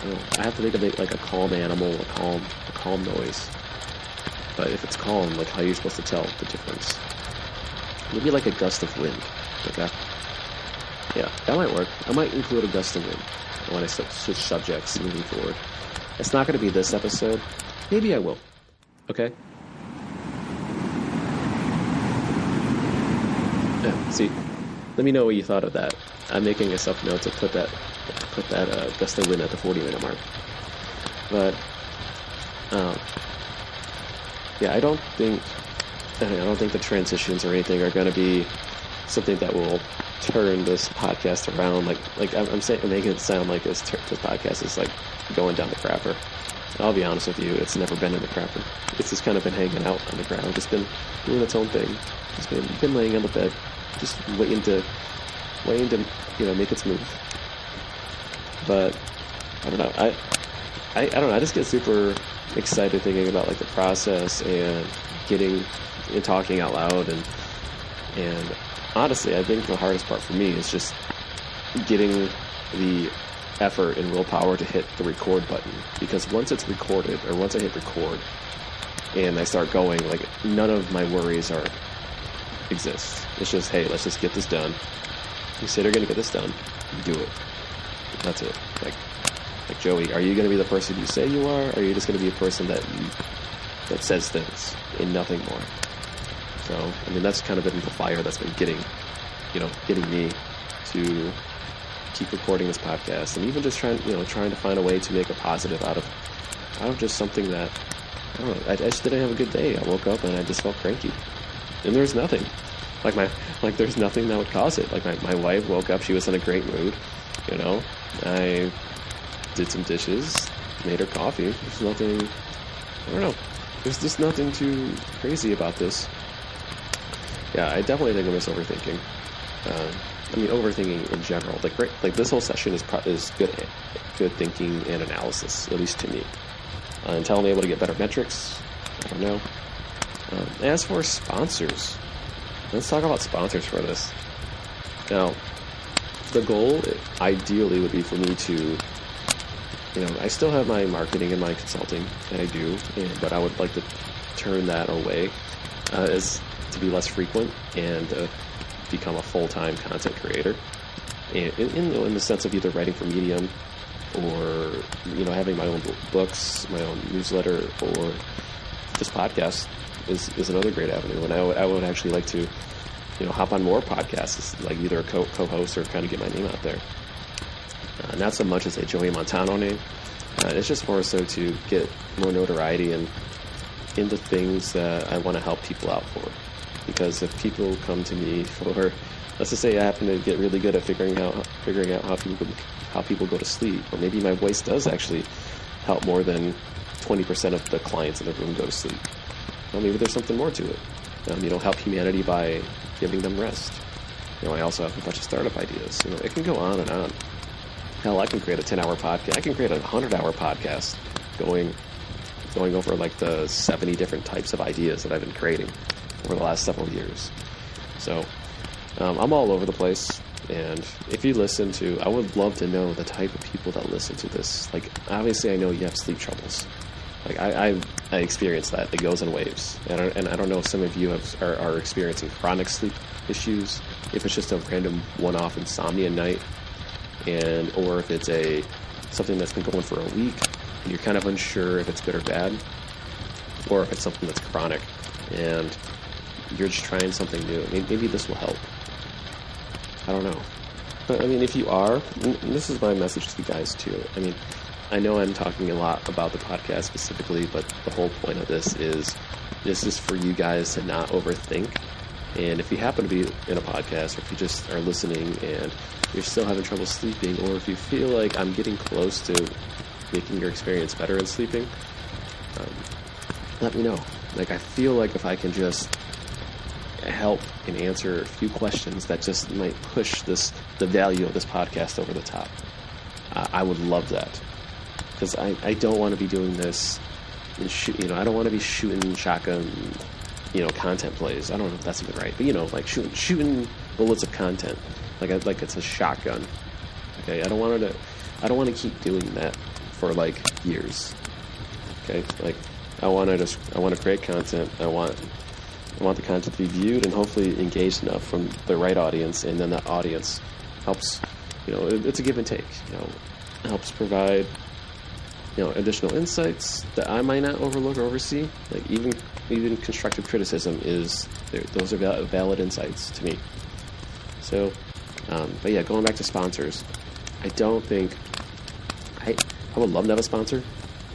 I, know, I have to think of it like a calm animal, a calm, a calm noise. But if it's calm, like how are you supposed to tell the difference? Maybe like a gust of wind. Okay. Yeah, that might work. I might include a gust of wind I switch subjects moving forward. It's not going to be this episode, Maybe I will. Okay? Yeah, see, let me know what you thought of that. I'm making a self note to put that put that uh, gust of wind at the 40 minute mark. But um, yeah, I don't think I don't think the transitions or anything are going to be something that will turn this podcast around. Like like I'm, I'm saying, I'm making it sound like this this podcast is like going down the crapper. I'll be honest with you, it's never been in the crapper. It's just kind of been hanging out on the ground. It's been doing its own thing. It's been been laying on the bed, just waiting to waiting to you know make its move. But I don't know. I I, I don't know. I just get super excited thinking about like the process and getting and talking out loud and and honestly, I think the hardest part for me is just getting the effort and willpower to hit the record button because once it's recorded or once I hit record and I start going, like none of my worries are exist. It's just hey, let's just get this done. You say they're gonna get this done, do it. That's it. Like like Joey, are you gonna be the person you say you are, or are you just gonna be a person that that says things and nothing more? So, I mean, that's kind of been the fire that's been getting, you know, getting me to keep recording this podcast and even just trying, you know, trying to find a way to make a positive out of, out of just something that, I don't know, I, I just didn't have a good day. I woke up and I just felt cranky. And there's nothing. Like my, like there's nothing that would cause it. Like my, my wife woke up, she was in a great mood, you know, I did some dishes, made her coffee. There's nothing, I don't know. There's just nothing too crazy about this yeah, I definitely think I'm just overthinking. Uh, I mean, overthinking in general. Like, right, like this whole session is pro- is good, good thinking and analysis, at least to me. Uh, until I'm able to get better metrics, I don't know. Um, as for sponsors, let's talk about sponsors for this. Now, the goal, ideally, would be for me to, you know, I still have my marketing and my consulting, and I do, and, but I would like to turn that away uh, as to be less frequent and uh, become a full time content creator. In, in, in, the sense of either writing for Medium or you know having my own books, my own newsletter, or this podcast is, is another great avenue. And I would actually like to you know hop on more podcasts, like either a co- co-host or kind of get my name out there. Uh, not so much as a Joey Montano name. Uh, it's just more so to get more notoriety and into things that I want to help people out for because if people come to me for let's just say I happen to get really good at figuring out figuring out how people how people go to sleep, or maybe my voice does actually help more than 20% of the clients in the room go to sleep. Well, maybe there's something more to it. Um, you know, help humanity by giving them rest. You know, I also have a bunch of startup ideas. You know, it can go on and on. Hell, I can create a 10-hour podcast. I can create a 100-hour podcast going going over like the 70 different types of ideas that I've been creating over the last several years. So um, I'm all over the place. And if you listen to, I would love to know the type of people that listen to this. Like, obviously, I know you have sleep troubles. Like, I, I, I experience that. It goes in waves. And I, and I don't know if some of you have, are, are experiencing chronic sleep issues, if it's just a random one off insomnia night, and or if it's a something that's been going for a week, and you're kind of unsure if it's good or bad, or if it's something that's chronic. And you're just trying something new. Maybe this will help. I don't know. But I mean, if you are, this is my message to you guys too. I mean, I know I'm talking a lot about the podcast specifically, but the whole point of this is this is for you guys to not overthink. And if you happen to be in a podcast, or if you just are listening and you're still having trouble sleeping, or if you feel like I'm getting close to making your experience better in sleeping, um, let me know. Like, I feel like if I can just help and answer a few questions that just might push this the value of this podcast over the top. Uh, I would love that because I, I don't want to be doing this. Shoot, you know, I don't want to be shooting shotgun, you know, content plays. I don't know if that's even right, but you know, like shooting shooting bullets of content, like I, like it's a shotgun. Okay, I don't want to. I don't want to keep doing that for like years. Okay, like I want to just I want to create content. I want I want the content to be viewed and hopefully engaged enough from the right audience, and then that audience helps. You know, it, it's a give and take. You know, helps provide you know additional insights that I might not overlook or oversee. Like even even constructive criticism is those are valid insights to me. So, um, but yeah, going back to sponsors, I don't think I I would love to have a sponsor,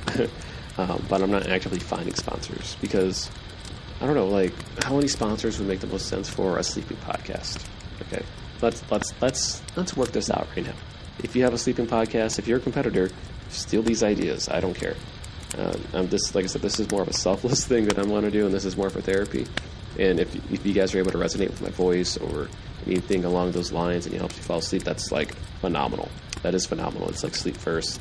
um, but I'm not actively finding sponsors because I don't know like how many sponsors would make the most sense for a sleeping podcast. Okay, let's let's let's let's work this out right now. If you have a sleeping podcast, if you're a competitor, steal these ideas. I don't care. Um, I'm just like I said, this is more of a selfless thing that I'm going to do, and this is more for therapy. And if if you guys are able to resonate with my voice or anything along those lines, and it helps you fall asleep, that's like phenomenal. That is phenomenal. It's like sleep first.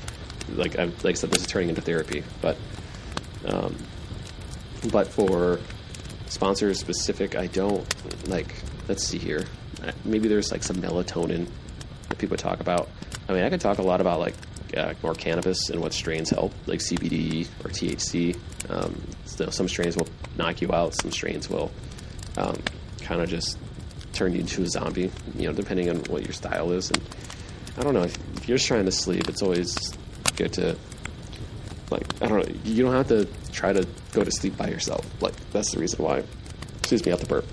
Like I like I said, this is turning into therapy. But um, but for sponsors specific, I don't like. Let's see here. Maybe there's like some melatonin that people talk about. I mean, I could talk a lot about like uh, more cannabis and what strains help, like CBD or THC. Um, so some strains will knock you out. Some strains will um, kind of just turn you into a zombie. You know, depending on what your style is. And I don't know if, if you're just trying to sleep, it's always good to like I don't know. You don't have to try to go to sleep by yourself. Like that's the reason why. Excuse me, I have to burp.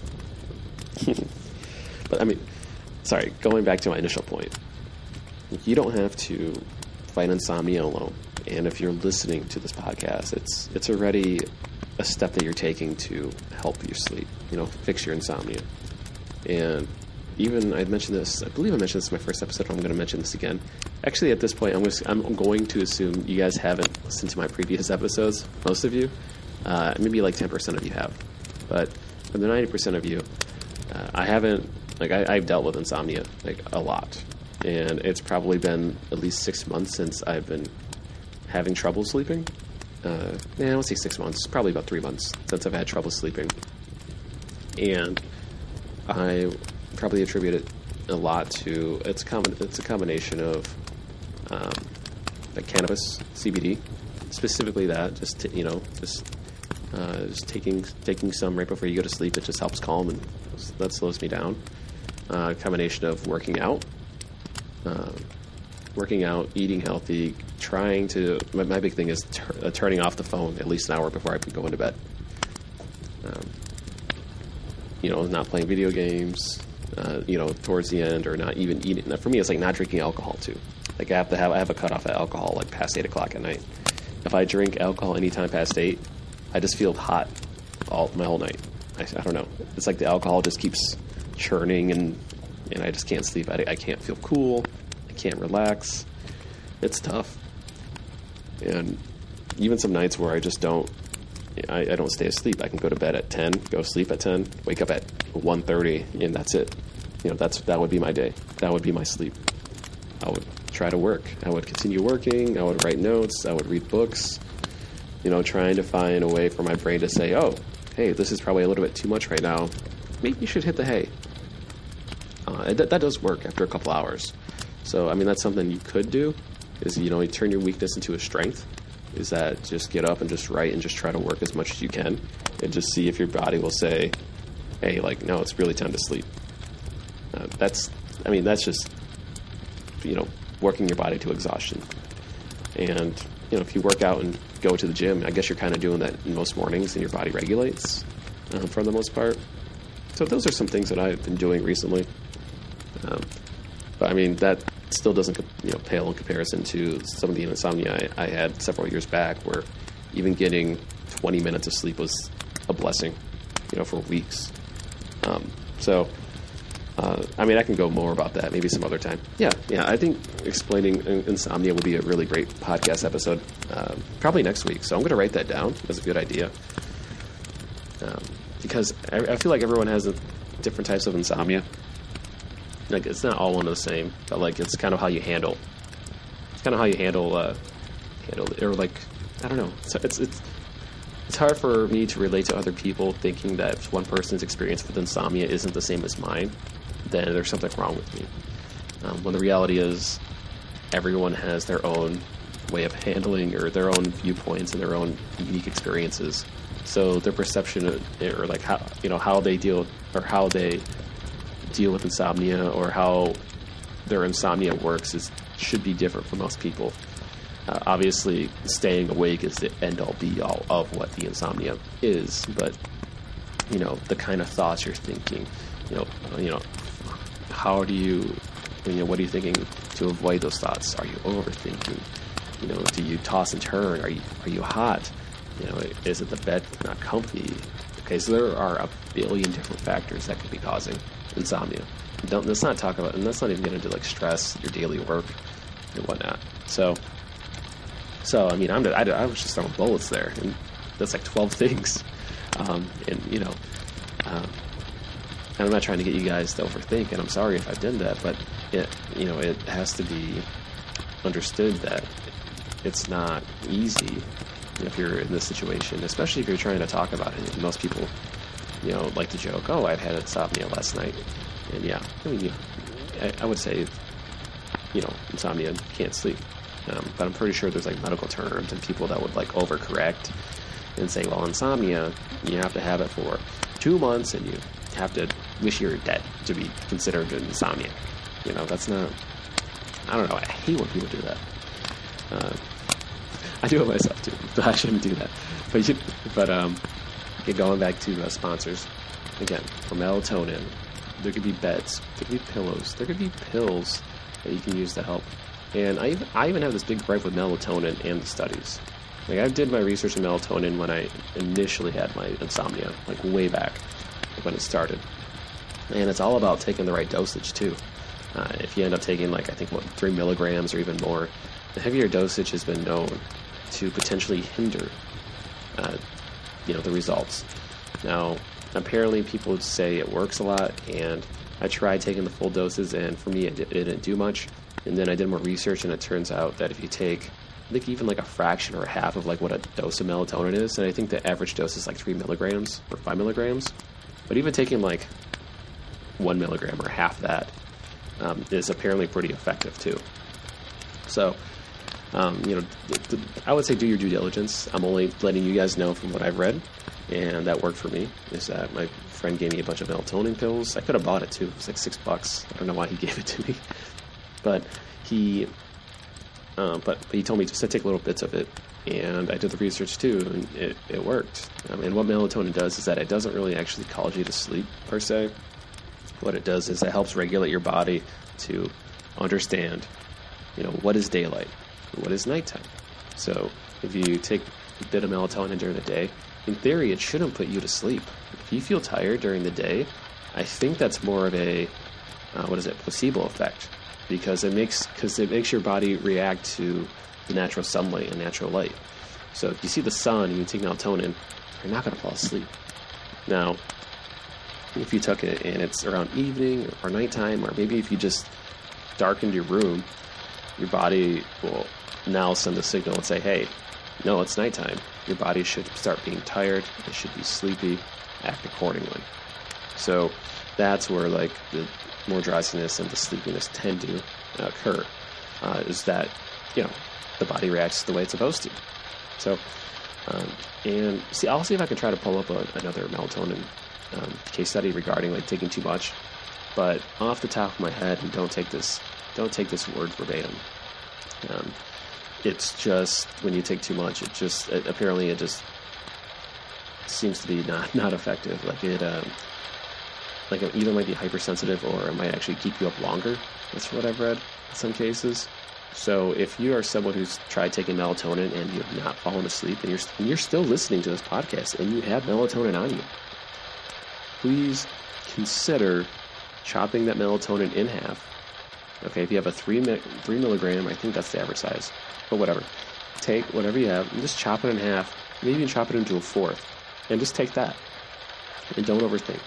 but I mean, sorry. Going back to my initial point, you don't have to fight insomnia alone. And if you're listening to this podcast, it's it's already a step that you're taking to help you sleep. You know, fix your insomnia. And even I mentioned this. I believe I mentioned this in my first episode. I'm going to mention this again. Actually, at this point, I'm, I'm going to assume you guys haven't listened to my previous episodes. Most of you, uh, maybe like 10% of you have, but for the 90% of you, uh, I haven't. Like I, I've dealt with insomnia like a lot and it's probably been at least six months since I've been having trouble sleeping. Uh, I don't say six months, probably about three months since I've had trouble sleeping. And I probably attribute it a lot to it's com- it's a combination of um, cannabis, CBD, specifically that. Just to, you know, just uh, just taking taking some right before you go to sleep. It just helps calm and that slows me down. Uh, combination of working out um, working out, eating healthy, trying to. My, my big thing is uh, turning off the phone at least an hour before I go into bed. Um, you know, not playing video games. Uh, you know, towards the end, or not even eating. For me, it's like not drinking alcohol too. Like I have to have I have a cutoff at alcohol like past eight o'clock at night. If I drink alcohol anytime past eight, I just feel hot all my whole night. I, I don't know. It's like the alcohol just keeps churning and and I just can't sleep. I, I can't feel cool. I can't relax. It's tough. And even some nights where I just don't, I, I don't stay asleep. I can go to bed at 10, go sleep at 10, wake up at 1.30, and that's it. You know, that's that would be my day. That would be my sleep. I would try to work. I would continue working. I would write notes. I would read books. You know, trying to find a way for my brain to say, "Oh, hey, this is probably a little bit too much right now. Maybe you should hit the hay." Uh, that, that does work after a couple hours. So, I mean, that's something you could do. Is you know, you turn your weakness into a strength. Is that just get up and just write and just try to work as much as you can, and just see if your body will say, "Hey, like, no, it's really time to sleep." Uh, that's, I mean, that's just, you know, working your body to exhaustion. And you know, if you work out and go to the gym, I guess you're kind of doing that in most mornings, and your body regulates uh, for the most part. So those are some things that I've been doing recently. Um, but I mean, that still doesn't you know pale in comparison to some of the insomnia I, I had several years back, where even getting 20 minutes of sleep was a blessing, you know, for weeks. Um, so, uh, I mean, I can go more about that maybe some other time. Yeah, yeah. I think explaining insomnia will be a really great podcast episode, uh, probably next week. So I'm going to write that down as a good idea, um, because I, I, feel like everyone has different types of insomnia like it's not all one of the same, but like it's kind of how you handle. It's kind of how you handle uh, handle or like I don't know. It's, it's it's it's hard for me to relate to other people thinking that one person's experience with insomnia isn't the same as mine, then there's something wrong with me. Um, when the reality is, everyone has their own way of handling or their own viewpoints and their own unique experiences. So their perception or like how you know how they deal or how they deal with insomnia or how their insomnia works is should be different for most people. uh, obviously, staying awake is the end all be all of what the insomnia is, but you know the kind of thoughts you're thinking. You know, you know, how do you, you know, what are you thinking to avoid those thoughts? Are you overthinking? You know, do you toss and turn? Are you are you hot? You know, is it the bed not comfy? Okay, so there are a billion different factors that could be causing insomnia. Don't let's not talk about, and let's not even get into like stress, your daily work, and whatnot. So, so I mean, I'm I, I was just throwing bullets there, and that's like 12 things. Um, and you know, um, and I'm not trying to get you guys to overthink, and I'm sorry if I did that, but it, you know, it has to be understood that it's not easy if you're in this situation, especially if you're trying to talk about it. Most people, you know, like to joke, "Oh, I had insomnia last night," and yeah, I mean, I, I would say, you know, insomnia can't sleep, um, but I'm pretty sure there's like medical terms and people that would like overcorrect and say, "Well, insomnia, you have to have it for two months, and you have to wish you were dead to be considered an insomnia." You know, that's not. I don't know. I hate when people do that. Uh, I do it myself too, but I shouldn't do that. But you, but um, going back to uh, sponsors again for melatonin, there could be beds, there could be pillows, there could be pills that you can use to help. And I even, I even have this big gripe with melatonin and the studies. Like I did my research in melatonin when I initially had my insomnia, like way back when it started. And it's all about taking the right dosage too. Uh, if you end up taking like I think what three milligrams or even more, the heavier dosage has been known to potentially hinder, uh, you know, the results. Now, apparently, people would say it works a lot, and I tried taking the full doses, and for me, it, it didn't do much. And then I did more research, and it turns out that if you take, I think even like a fraction or a half of like what a dose of melatonin is, and I think the average dose is like three milligrams or five milligrams, but even taking like one milligram or half that um, is apparently pretty effective too. So um, you know, I would say do your due diligence. I'm only letting you guys know from what I've read, and that worked for me. Is that my friend gave me a bunch of melatonin pills. I could have bought it too. It was like six bucks. I don't know why he gave it to me, but he, uh, but, but he told me just to take little bits of it, and I did the research too, and it, it worked. Um, and what melatonin does is that it doesn't really actually cause you to sleep per se. What it does is it helps regulate your body to understand, you know, what is daylight, what is nighttime. So if you take a bit of melatonin during the day, in theory, it shouldn't put you to sleep. If you feel tired during the day, I think that's more of a uh, what is it placebo effect because it makes because it makes your body react to the natural sunlight and natural light. So if you see the sun and you take melatonin, you're not going to fall asleep. Now, if you took it and it's around evening or nighttime, or maybe if you just darkened your room, your body will now send a signal and say, hey, no, it's nighttime. Your body should start being tired. It should be sleepy. Act accordingly. So that's where like the more drowsiness and the sleepiness tend to occur. Uh, is that you know the body reacts the way it's supposed to. So um, and see, I'll see if I can try to pull up a, another melatonin um, case study regarding like taking too much. But off the top of my head, and don't take this don't take this word verbatim. Um, it's just when you take too much, it just it, apparently it just seems to be not not effective. Like it, um, like it either might be hypersensitive or it might actually keep you up longer. That's what I've read in some cases. So if you are someone who's tried taking melatonin and you have not fallen asleep and you're and you're still listening to this podcast and you have melatonin on you, please consider chopping that melatonin in half. Okay, if you have a three three milligram, I think that's the average size but whatever. Take whatever you have and just chop it in half. Maybe even chop it into a fourth. And just take that. And don't overthink.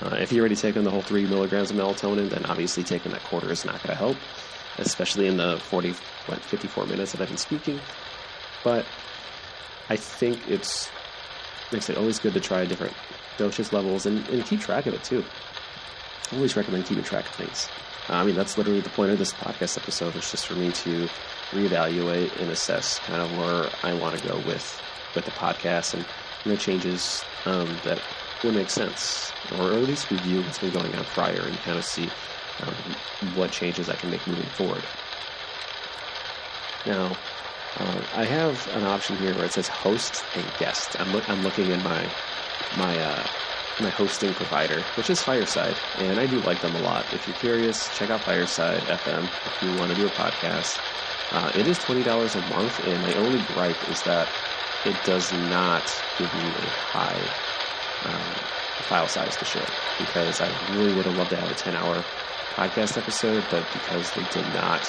Uh, if you're already taking the whole three milligrams of melatonin, then obviously taking that quarter is not going to help, especially in the 40, what, 54 minutes that I've been speaking. But I think it's, like I said, always good to try different dosage levels and, and keep track of it too. I always recommend keeping track of things. Uh, I mean, that's literally the point of this podcast episode, It's just for me to reevaluate and assess kind of where I want to go with with the podcast and you know changes um, that will make sense, or at least review what's been going on prior and kind of see um, what changes I can make moving forward. Now, Uh, I have an option here where it says host and guest. I'm, look, I'm looking in my my uh, my hosting provider, which is Fireside, and I do like them a lot. If you're curious, check out Fireside FM if you want to do a podcast. Uh, it is twenty dollars a month, and my only gripe is that it does not give you a high um, file size to share because I really would have loved to have a ten hour podcast episode, but because they did not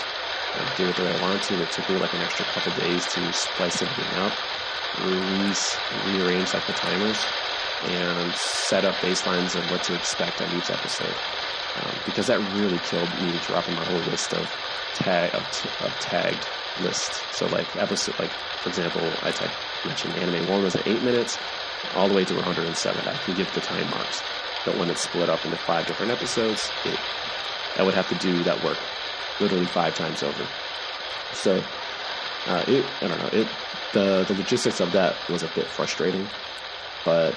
do it the way I wanted to, it took me like an extra couple days to splice everything up, release, rearrange like the timers and set up baselines of what to expect on each episode. Um, because that really killed me dropping my whole list of tag of, t- of tagged lists. So like episode, like for example, I typed, mentioned anime one was at eight minutes, all the way to 107. I can give the time marks, but when it's split up into five different episodes, it I would have to do that work literally five times over. So uh, it I don't know it the the logistics of that was a bit frustrating, but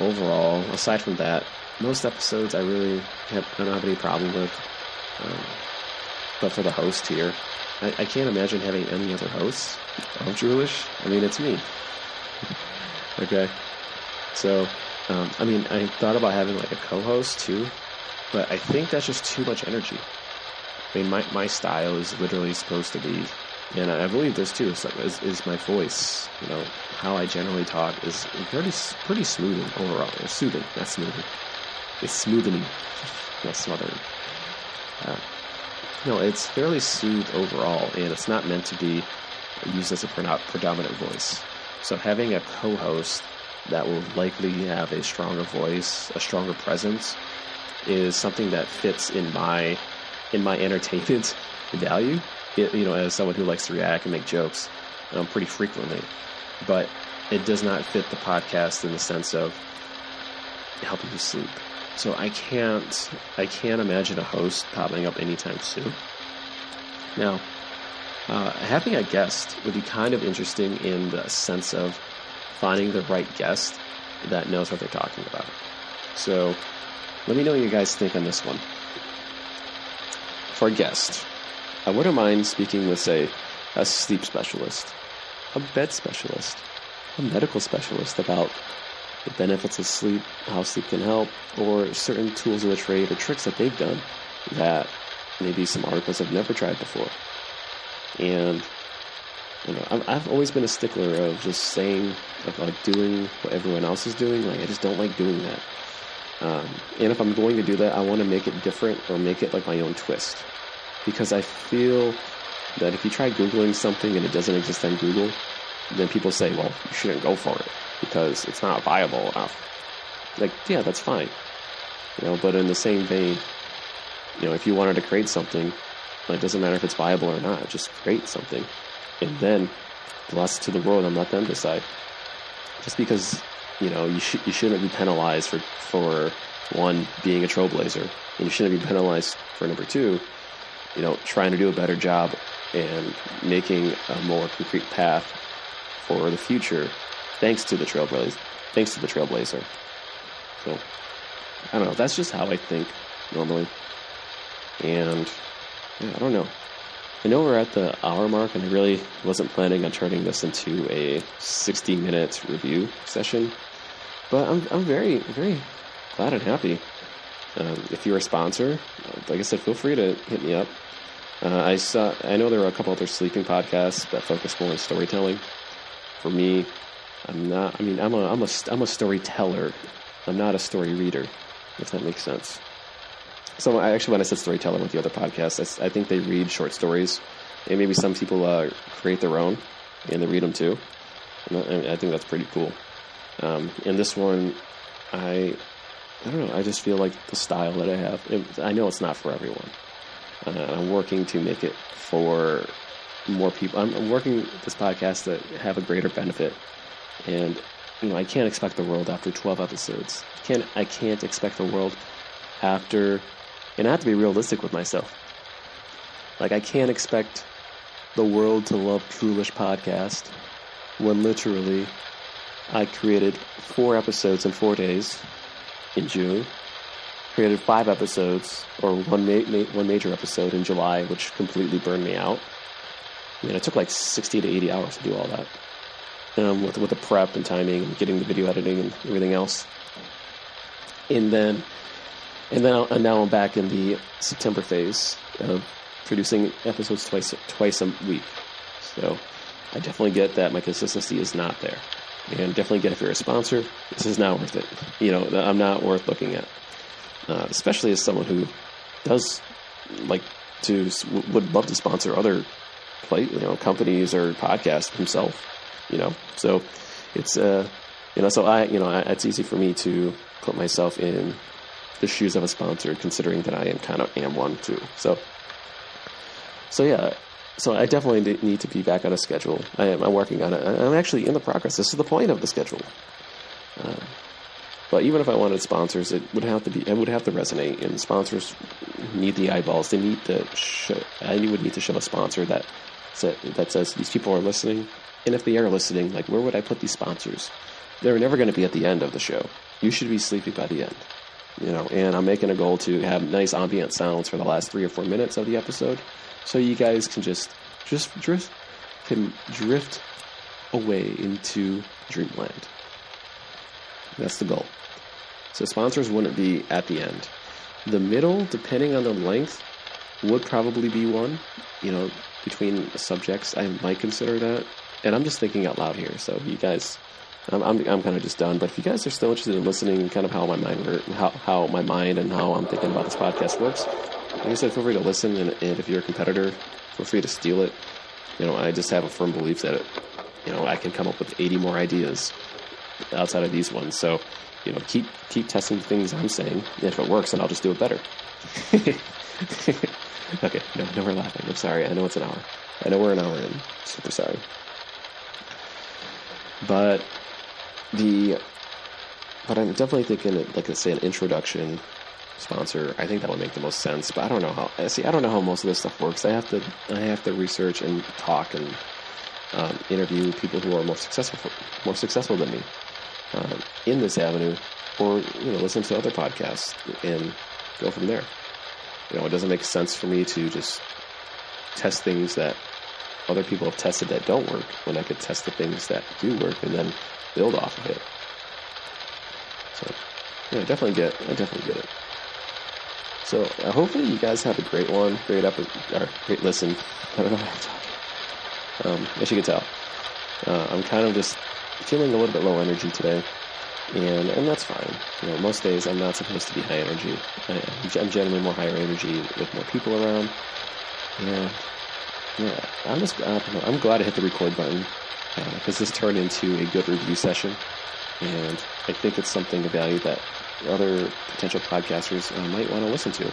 overall, aside from that, most episodes I really have, I don't have any problem with. Um, but for the host here, I, I, can't imagine having any other hosts of Droolish. I mean, it's me. okay. So, um, I mean, I thought about having like a co-host too, but I think that's just too much energy. I mean, my, my style is literally supposed to be and I believe this too is, is my voice. You know, how I generally talk is pretty pretty smooth overall. It's soothing, not smoothing. It's smoothing, not smothering. Uh, no, it's fairly smooth overall, and it's not meant to be used as a predominant voice. So having a co-host that will likely have a stronger voice, a stronger presence, is something that fits in my in my entertainment value it, you know, as someone who likes to react and make jokes um, pretty frequently, but it does not fit the podcast in the sense of helping you sleep. So I can't, I can't imagine a host popping up anytime soon. Now, uh, having a guest would be kind of interesting in the sense of finding the right guest that knows what they're talking about. So, let me know what you guys think on this one. For a guest, I wouldn't mind speaking with, say, a sleep specialist, a bed specialist, a medical specialist about the benefits of sleep, how sleep can help, or certain tools of the trade or tricks that they've done that maybe some articles have never tried before. And you know, I've always been a stickler of just saying, of like doing what everyone else is doing. Like I just don't like doing that. Um, and if I'm going to do that, I want to make it different or make it like my own twist because I feel that if you try Googling something and it doesn't exist on Google, then people say, well, you shouldn't go for it because it's not viable enough. Like, yeah, that's fine. You know, but in the same vein, you know, if you wanted to create something, it doesn't matter if it's viable or not, just create something. And then bless to the world and let them decide. Just because, you know, you, sh- you shouldn't be penalized for, for one, being a trailblazer, and you shouldn't be penalized for number two, you know, trying to do a better job and making a more concrete path for the future, thanks to the trailblazer. Thanks to the trailblazer. So, I don't know. That's just how I think normally, and yeah, I don't know. I know we're at the hour mark, and I really wasn't planning on turning this into a 60 minute review session, but I'm I'm very very glad and happy um, if you're a sponsor, like I said, feel free to hit me up. Uh, I saw. I know there are a couple other sleeping podcasts that focus more on storytelling. For me, I'm not. I mean, I'm a I'm a I'm a storyteller. I'm not a story reader. If that makes sense. So I actually, when I said storyteller with the other podcasts, I, I think they read short stories, and maybe some people uh, create their own and they read them too. And I think that's pretty cool. Um, and this one, I I don't know. I just feel like the style that I have. It, I know it's not for everyone. Uh, I'm working to make it for more people. I'm, I'm working this podcast to have a greater benefit, and you know I can't expect the world after 12 episodes. I can't I can't expect the world after, and I have to be realistic with myself. Like I can't expect the world to love Droolish podcast when literally I created four episodes in four days in June. Created five episodes, or one ma- ma- one major episode in July, which completely burned me out. I mean, it took like 60 to 80 hours to do all that. Um, with with the prep and timing and getting the video editing and everything else. And then, and then and now I'm back in the September phase of producing episodes twice twice a week. So I definitely get that my consistency is not there, and definitely get if you're a sponsor, this is not worth it. You know, I'm not worth looking at, uh, especially as someone who does like to would love to sponsor other play you know companies or podcasts himself. You know, so it's uh you know so I you know I, it's easy for me to put myself in the shoes of a sponsor, considering that I am kind of am one too. So so yeah. So I definitely need to be back on a schedule. I am. I'm working on it. I'm actually in the progress. This is the point of the schedule. Uh, but even if I wanted sponsors, it would have to be it would have to resonate, and sponsors need the eyeballs. They need to show. I would need to show a sponsor that that says these people are listening, and if they are listening, like where would I put these sponsors? They're never going to be at the end of the show. You should be sleepy by the end, you know. And I'm making a goal to have nice ambient sounds for the last three or four minutes of the episode, so you guys can just just drift can drift away into dreamland. That's the goal. So sponsors wouldn't be at the end. The middle, depending on the length, would probably be one. You know, between subjects, I might consider that. And I'm just thinking out loud here. So you guys, I'm I'm, I'm kind of just done. But if you guys are still interested in listening, kind of how my mind how how my mind and how I'm thinking about this podcast works, like I said, feel free to listen. And, and if you're a competitor, feel free to steal it. You know, I just have a firm belief that it, you know I can come up with 80 more ideas outside of these ones. So you know, keep keep testing the things I'm saying. If it works, then I'll just do it better. okay, no, no, we're laughing. I'm sorry. I know it's an hour. I know we're an hour in. Super sorry. But the, but I'm definitely thinking, like I say, an introduction sponsor. I think that would make the most sense. But I don't know how. See, I don't know how most of this stuff works. I have to, I have to research and talk and um, interview people who are more successful, more successful than me uh, in this avenue, or you know, listen to other podcasts and go from there. You know, it doesn't make sense for me to just test things that other people have tested that don't work when I could test the things that do work and then build off of it. So, yeah, definitely get, I definitely get it. So, uh, hopefully, you guys have a great one, great episode, or great listen. I don't know how to talk. Um, as you can tell, uh, I'm kind of just feeling a little bit low energy today, and and that's fine. You know, most days I'm not supposed to be high energy. I, am generally more higher energy with more people around. Yeah, yeah. I'm just I I'm glad I hit the record button because uh, this turned into a good review session, and I think it's something of value that other potential podcasters uh, might want to listen to.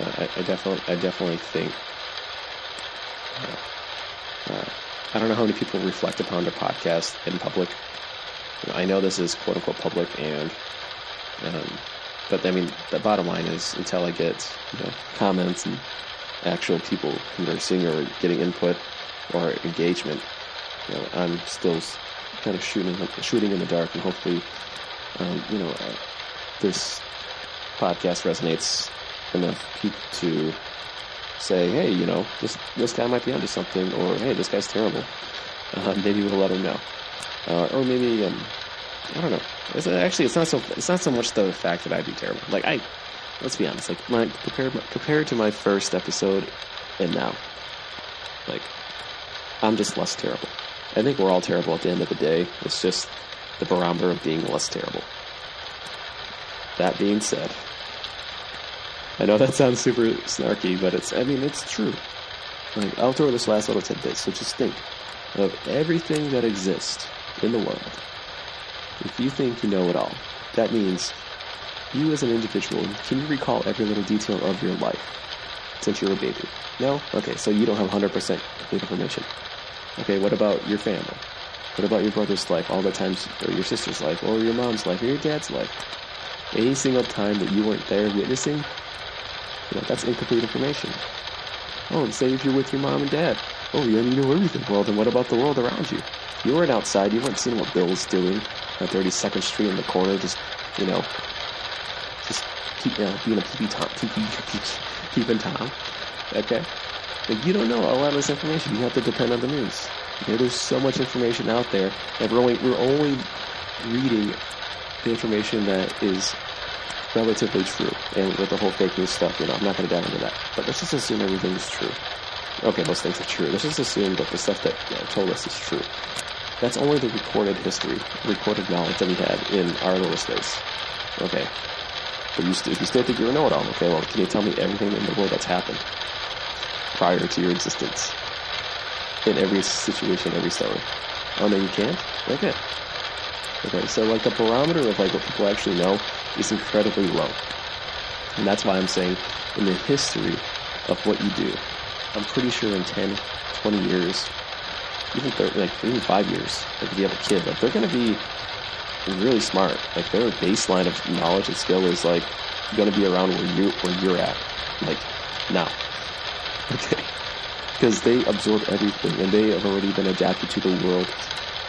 Uh, I, I, definitely I definitely think. Uh, uh, I don't know how many people reflect upon their podcast in public. You know, I know this is quote unquote public, and um, but I mean the bottom line is until I get you know comments and actual people conversing or getting input or engagement, you know, I'm still kind of shooting shooting in the dark, and hopefully, um, you know, uh, this podcast resonates enough people to say, hey, you know, this this guy might be onto something, or hey, this guy's terrible. Uh, maybe we'll let him know, uh, or maybe um, I don't know. It's, actually, it's not so it's not so much the fact that I'd be terrible. Like I, let's be honest. Like my compared compared to my first episode, and now, like I'm just less terrible. I think we're all terrible at the end of the day. It's just the barometer of being less terrible. That being said. I know that sounds super snarky, but it's, I mean, it's true. Like, I'll throw this last little tidbit, so just think of everything that exists in the world. If you think you know it all, that means you as an individual, can you recall every little detail of your life since you were a baby? No? Okay, so you don't have 100% complete information. Okay, what about your family? What about your brother's life, all the times, or your sister's life, or your mom's life, or your dad's life? Any single time that you weren't there witnessing, you know, that's incomplete information. Oh, and say if you're with your mom and dad. Oh, yeah, you know everything. Well, then what about the world around you? You weren't outside. You weren't seeing what Bill's doing on 32nd Street in the corner, just, you know, just keep, you know, being a peepee Tom, peepee, peeping Tom. Okay? Like you don't know a lot of this information. You have to depend on the news. Okay, there's so much information out there, that we're only we're only reading the information that is relatively true. And with the whole fake news stuff, you know, I'm not going to dive into that. But let's just assume everything is true. Okay, most things are true. Let's just assume that the stuff that uh, told us is true. That's only the recorded history, recorded knowledge that we had in our little space. Okay. But you if you still think you're a know-it-all, okay, well, can you tell me everything in the world that's happened prior to your existence? In every situation, every story. Oh, no, you can't? Okay. Okay, so like the barometer of like what people actually know is incredibly low. And that's why I'm saying in the history of what you do, I'm pretty sure in 10, 20 years, even 30, like even five years, like if you have a kid, like they're to be really smart. Like their baseline of knowledge and skill is like to be around where you where you're at, like now. Okay, because they absorb everything and they have already been adapted to the world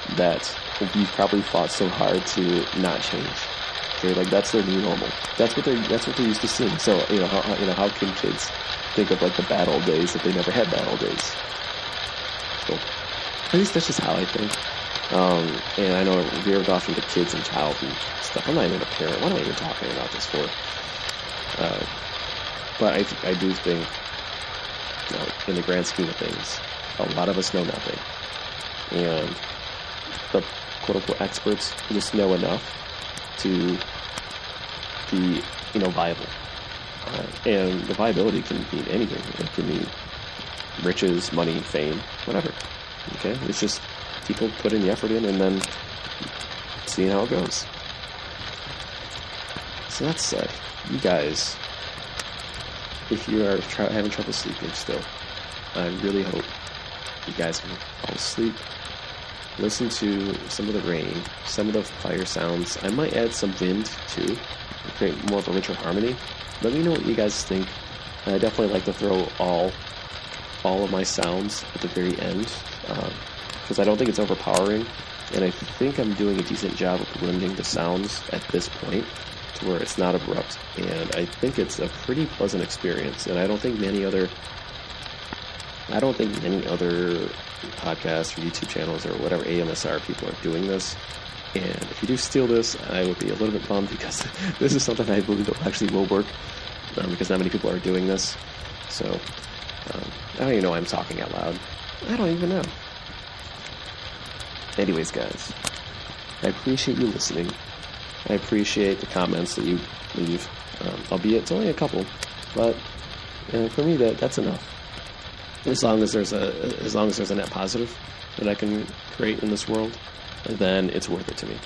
that we've probably fought so hard to not change. Okay, like that's their new normal. That's what they're. that's what they're used to seeing. So you know how you know how can kids think of like the bad old days if they never had bad old days? So at least that's just how I think. Um, and I know we veered off into kids and child and stuff. I'm not even a parent. What am I even talking about this for? Uh, but I, I do think, in the grand scheme of things, a lot of us know nothing. And the quote unquote experts just know enough to be, you know, viable. Uh, and the viability can mean anything. It can mean riches, money, fame, whatever. Okay? It's just people putting the effort in and then seeing how it goes. So that said, you guys, if you are having trouble sleeping still, I really hope you guys can fall asleep. Listen to some of the rain, some of the fire sounds. I might add some wind too, to create more of a richer harmony. Let me know what you guys think. I definitely like to throw all all of my sounds at the very end. Um, because I don't think it's overpowering, and I think I'm doing a decent job of blending the sounds at this point to where it's not abrupt, and I think it's a pretty pleasant experience, and I don't think many other I don't think many other podcasts or YouTube channels or whatever AMSR people are doing this. And if you do steal this, I would be a little bit bummed because this is something I believe actually will work um, because not many people are doing this. So um, I don't even know why I'm talking out loud. I don't even know. Anyways, guys, I appreciate you listening. I appreciate the comments that you leave, um, albeit it's only a couple, but uh, for me that that's enough. As long as there's a as long as there's a net positive that I can create in this world, then it's worth it to me.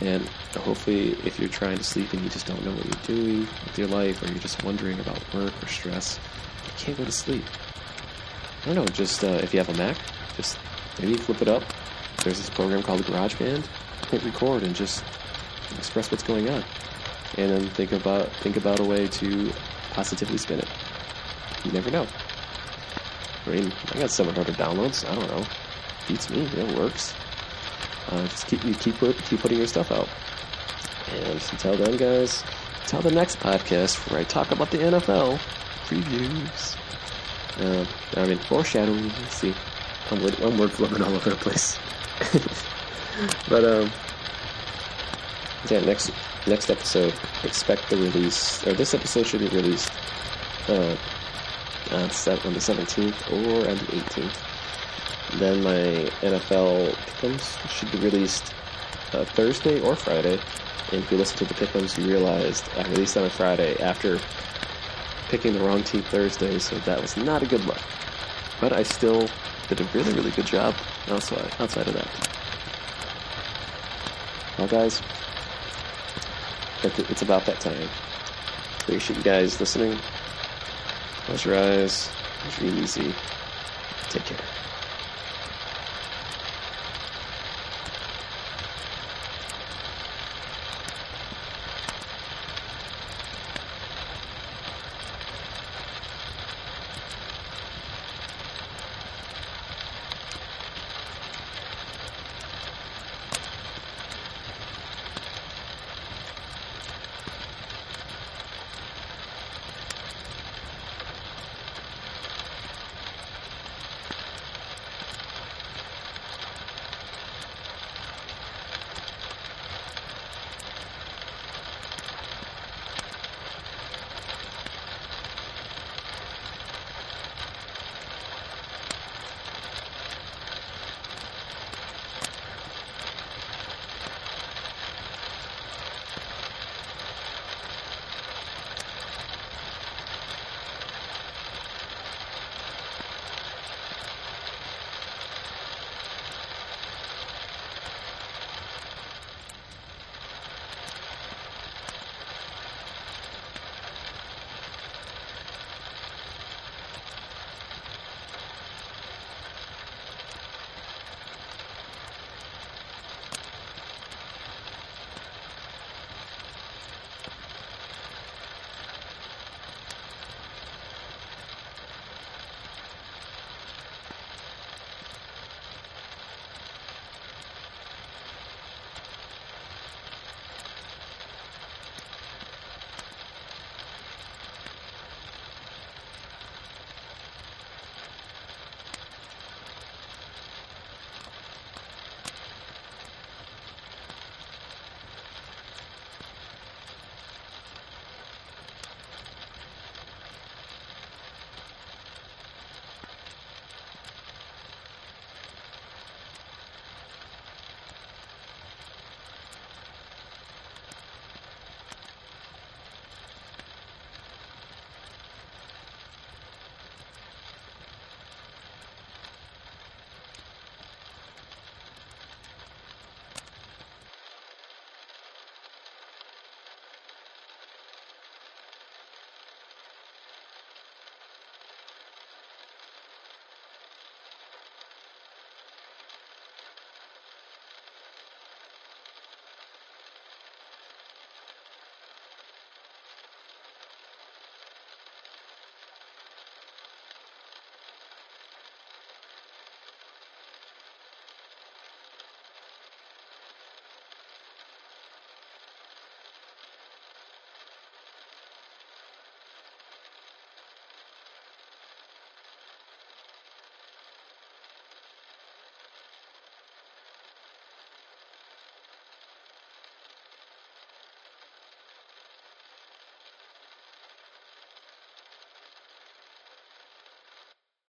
And hopefully, if you're trying to sleep and you just don't know what you're doing with your life, or you're just wondering about work or stress, you can't go to sleep. I don't know. Just uh, if you have a Mac, just maybe flip it up there's this program called GarageBand. Hit record and just express what's going on, and then think about think about a way to positively spin it. You never know. I mean, I got 700 downloads. I don't know. Beats me. It works. Uh, just keep you keep put, keep putting your stuff out. And until then, guys, until the next podcast where I talk about the NFL previews. Uh, I mean, foreshadowing. Let's see, I'm word, I'm word all over the place. but um, yeah, next next episode, expect the release, or this episode should be released uh, on, on the 17th or on the 18th. Then my NFL pickums should be released uh, Thursday or Friday. And if you listen to the pickums, you realized I released on a Friday after picking the wrong team Thursday, so that was not a good look. But I still did a really, really good job outside, outside of that. Well, guys, it's about that time. Appreciate you guys listening. Close your eyes. Really easy. Take care.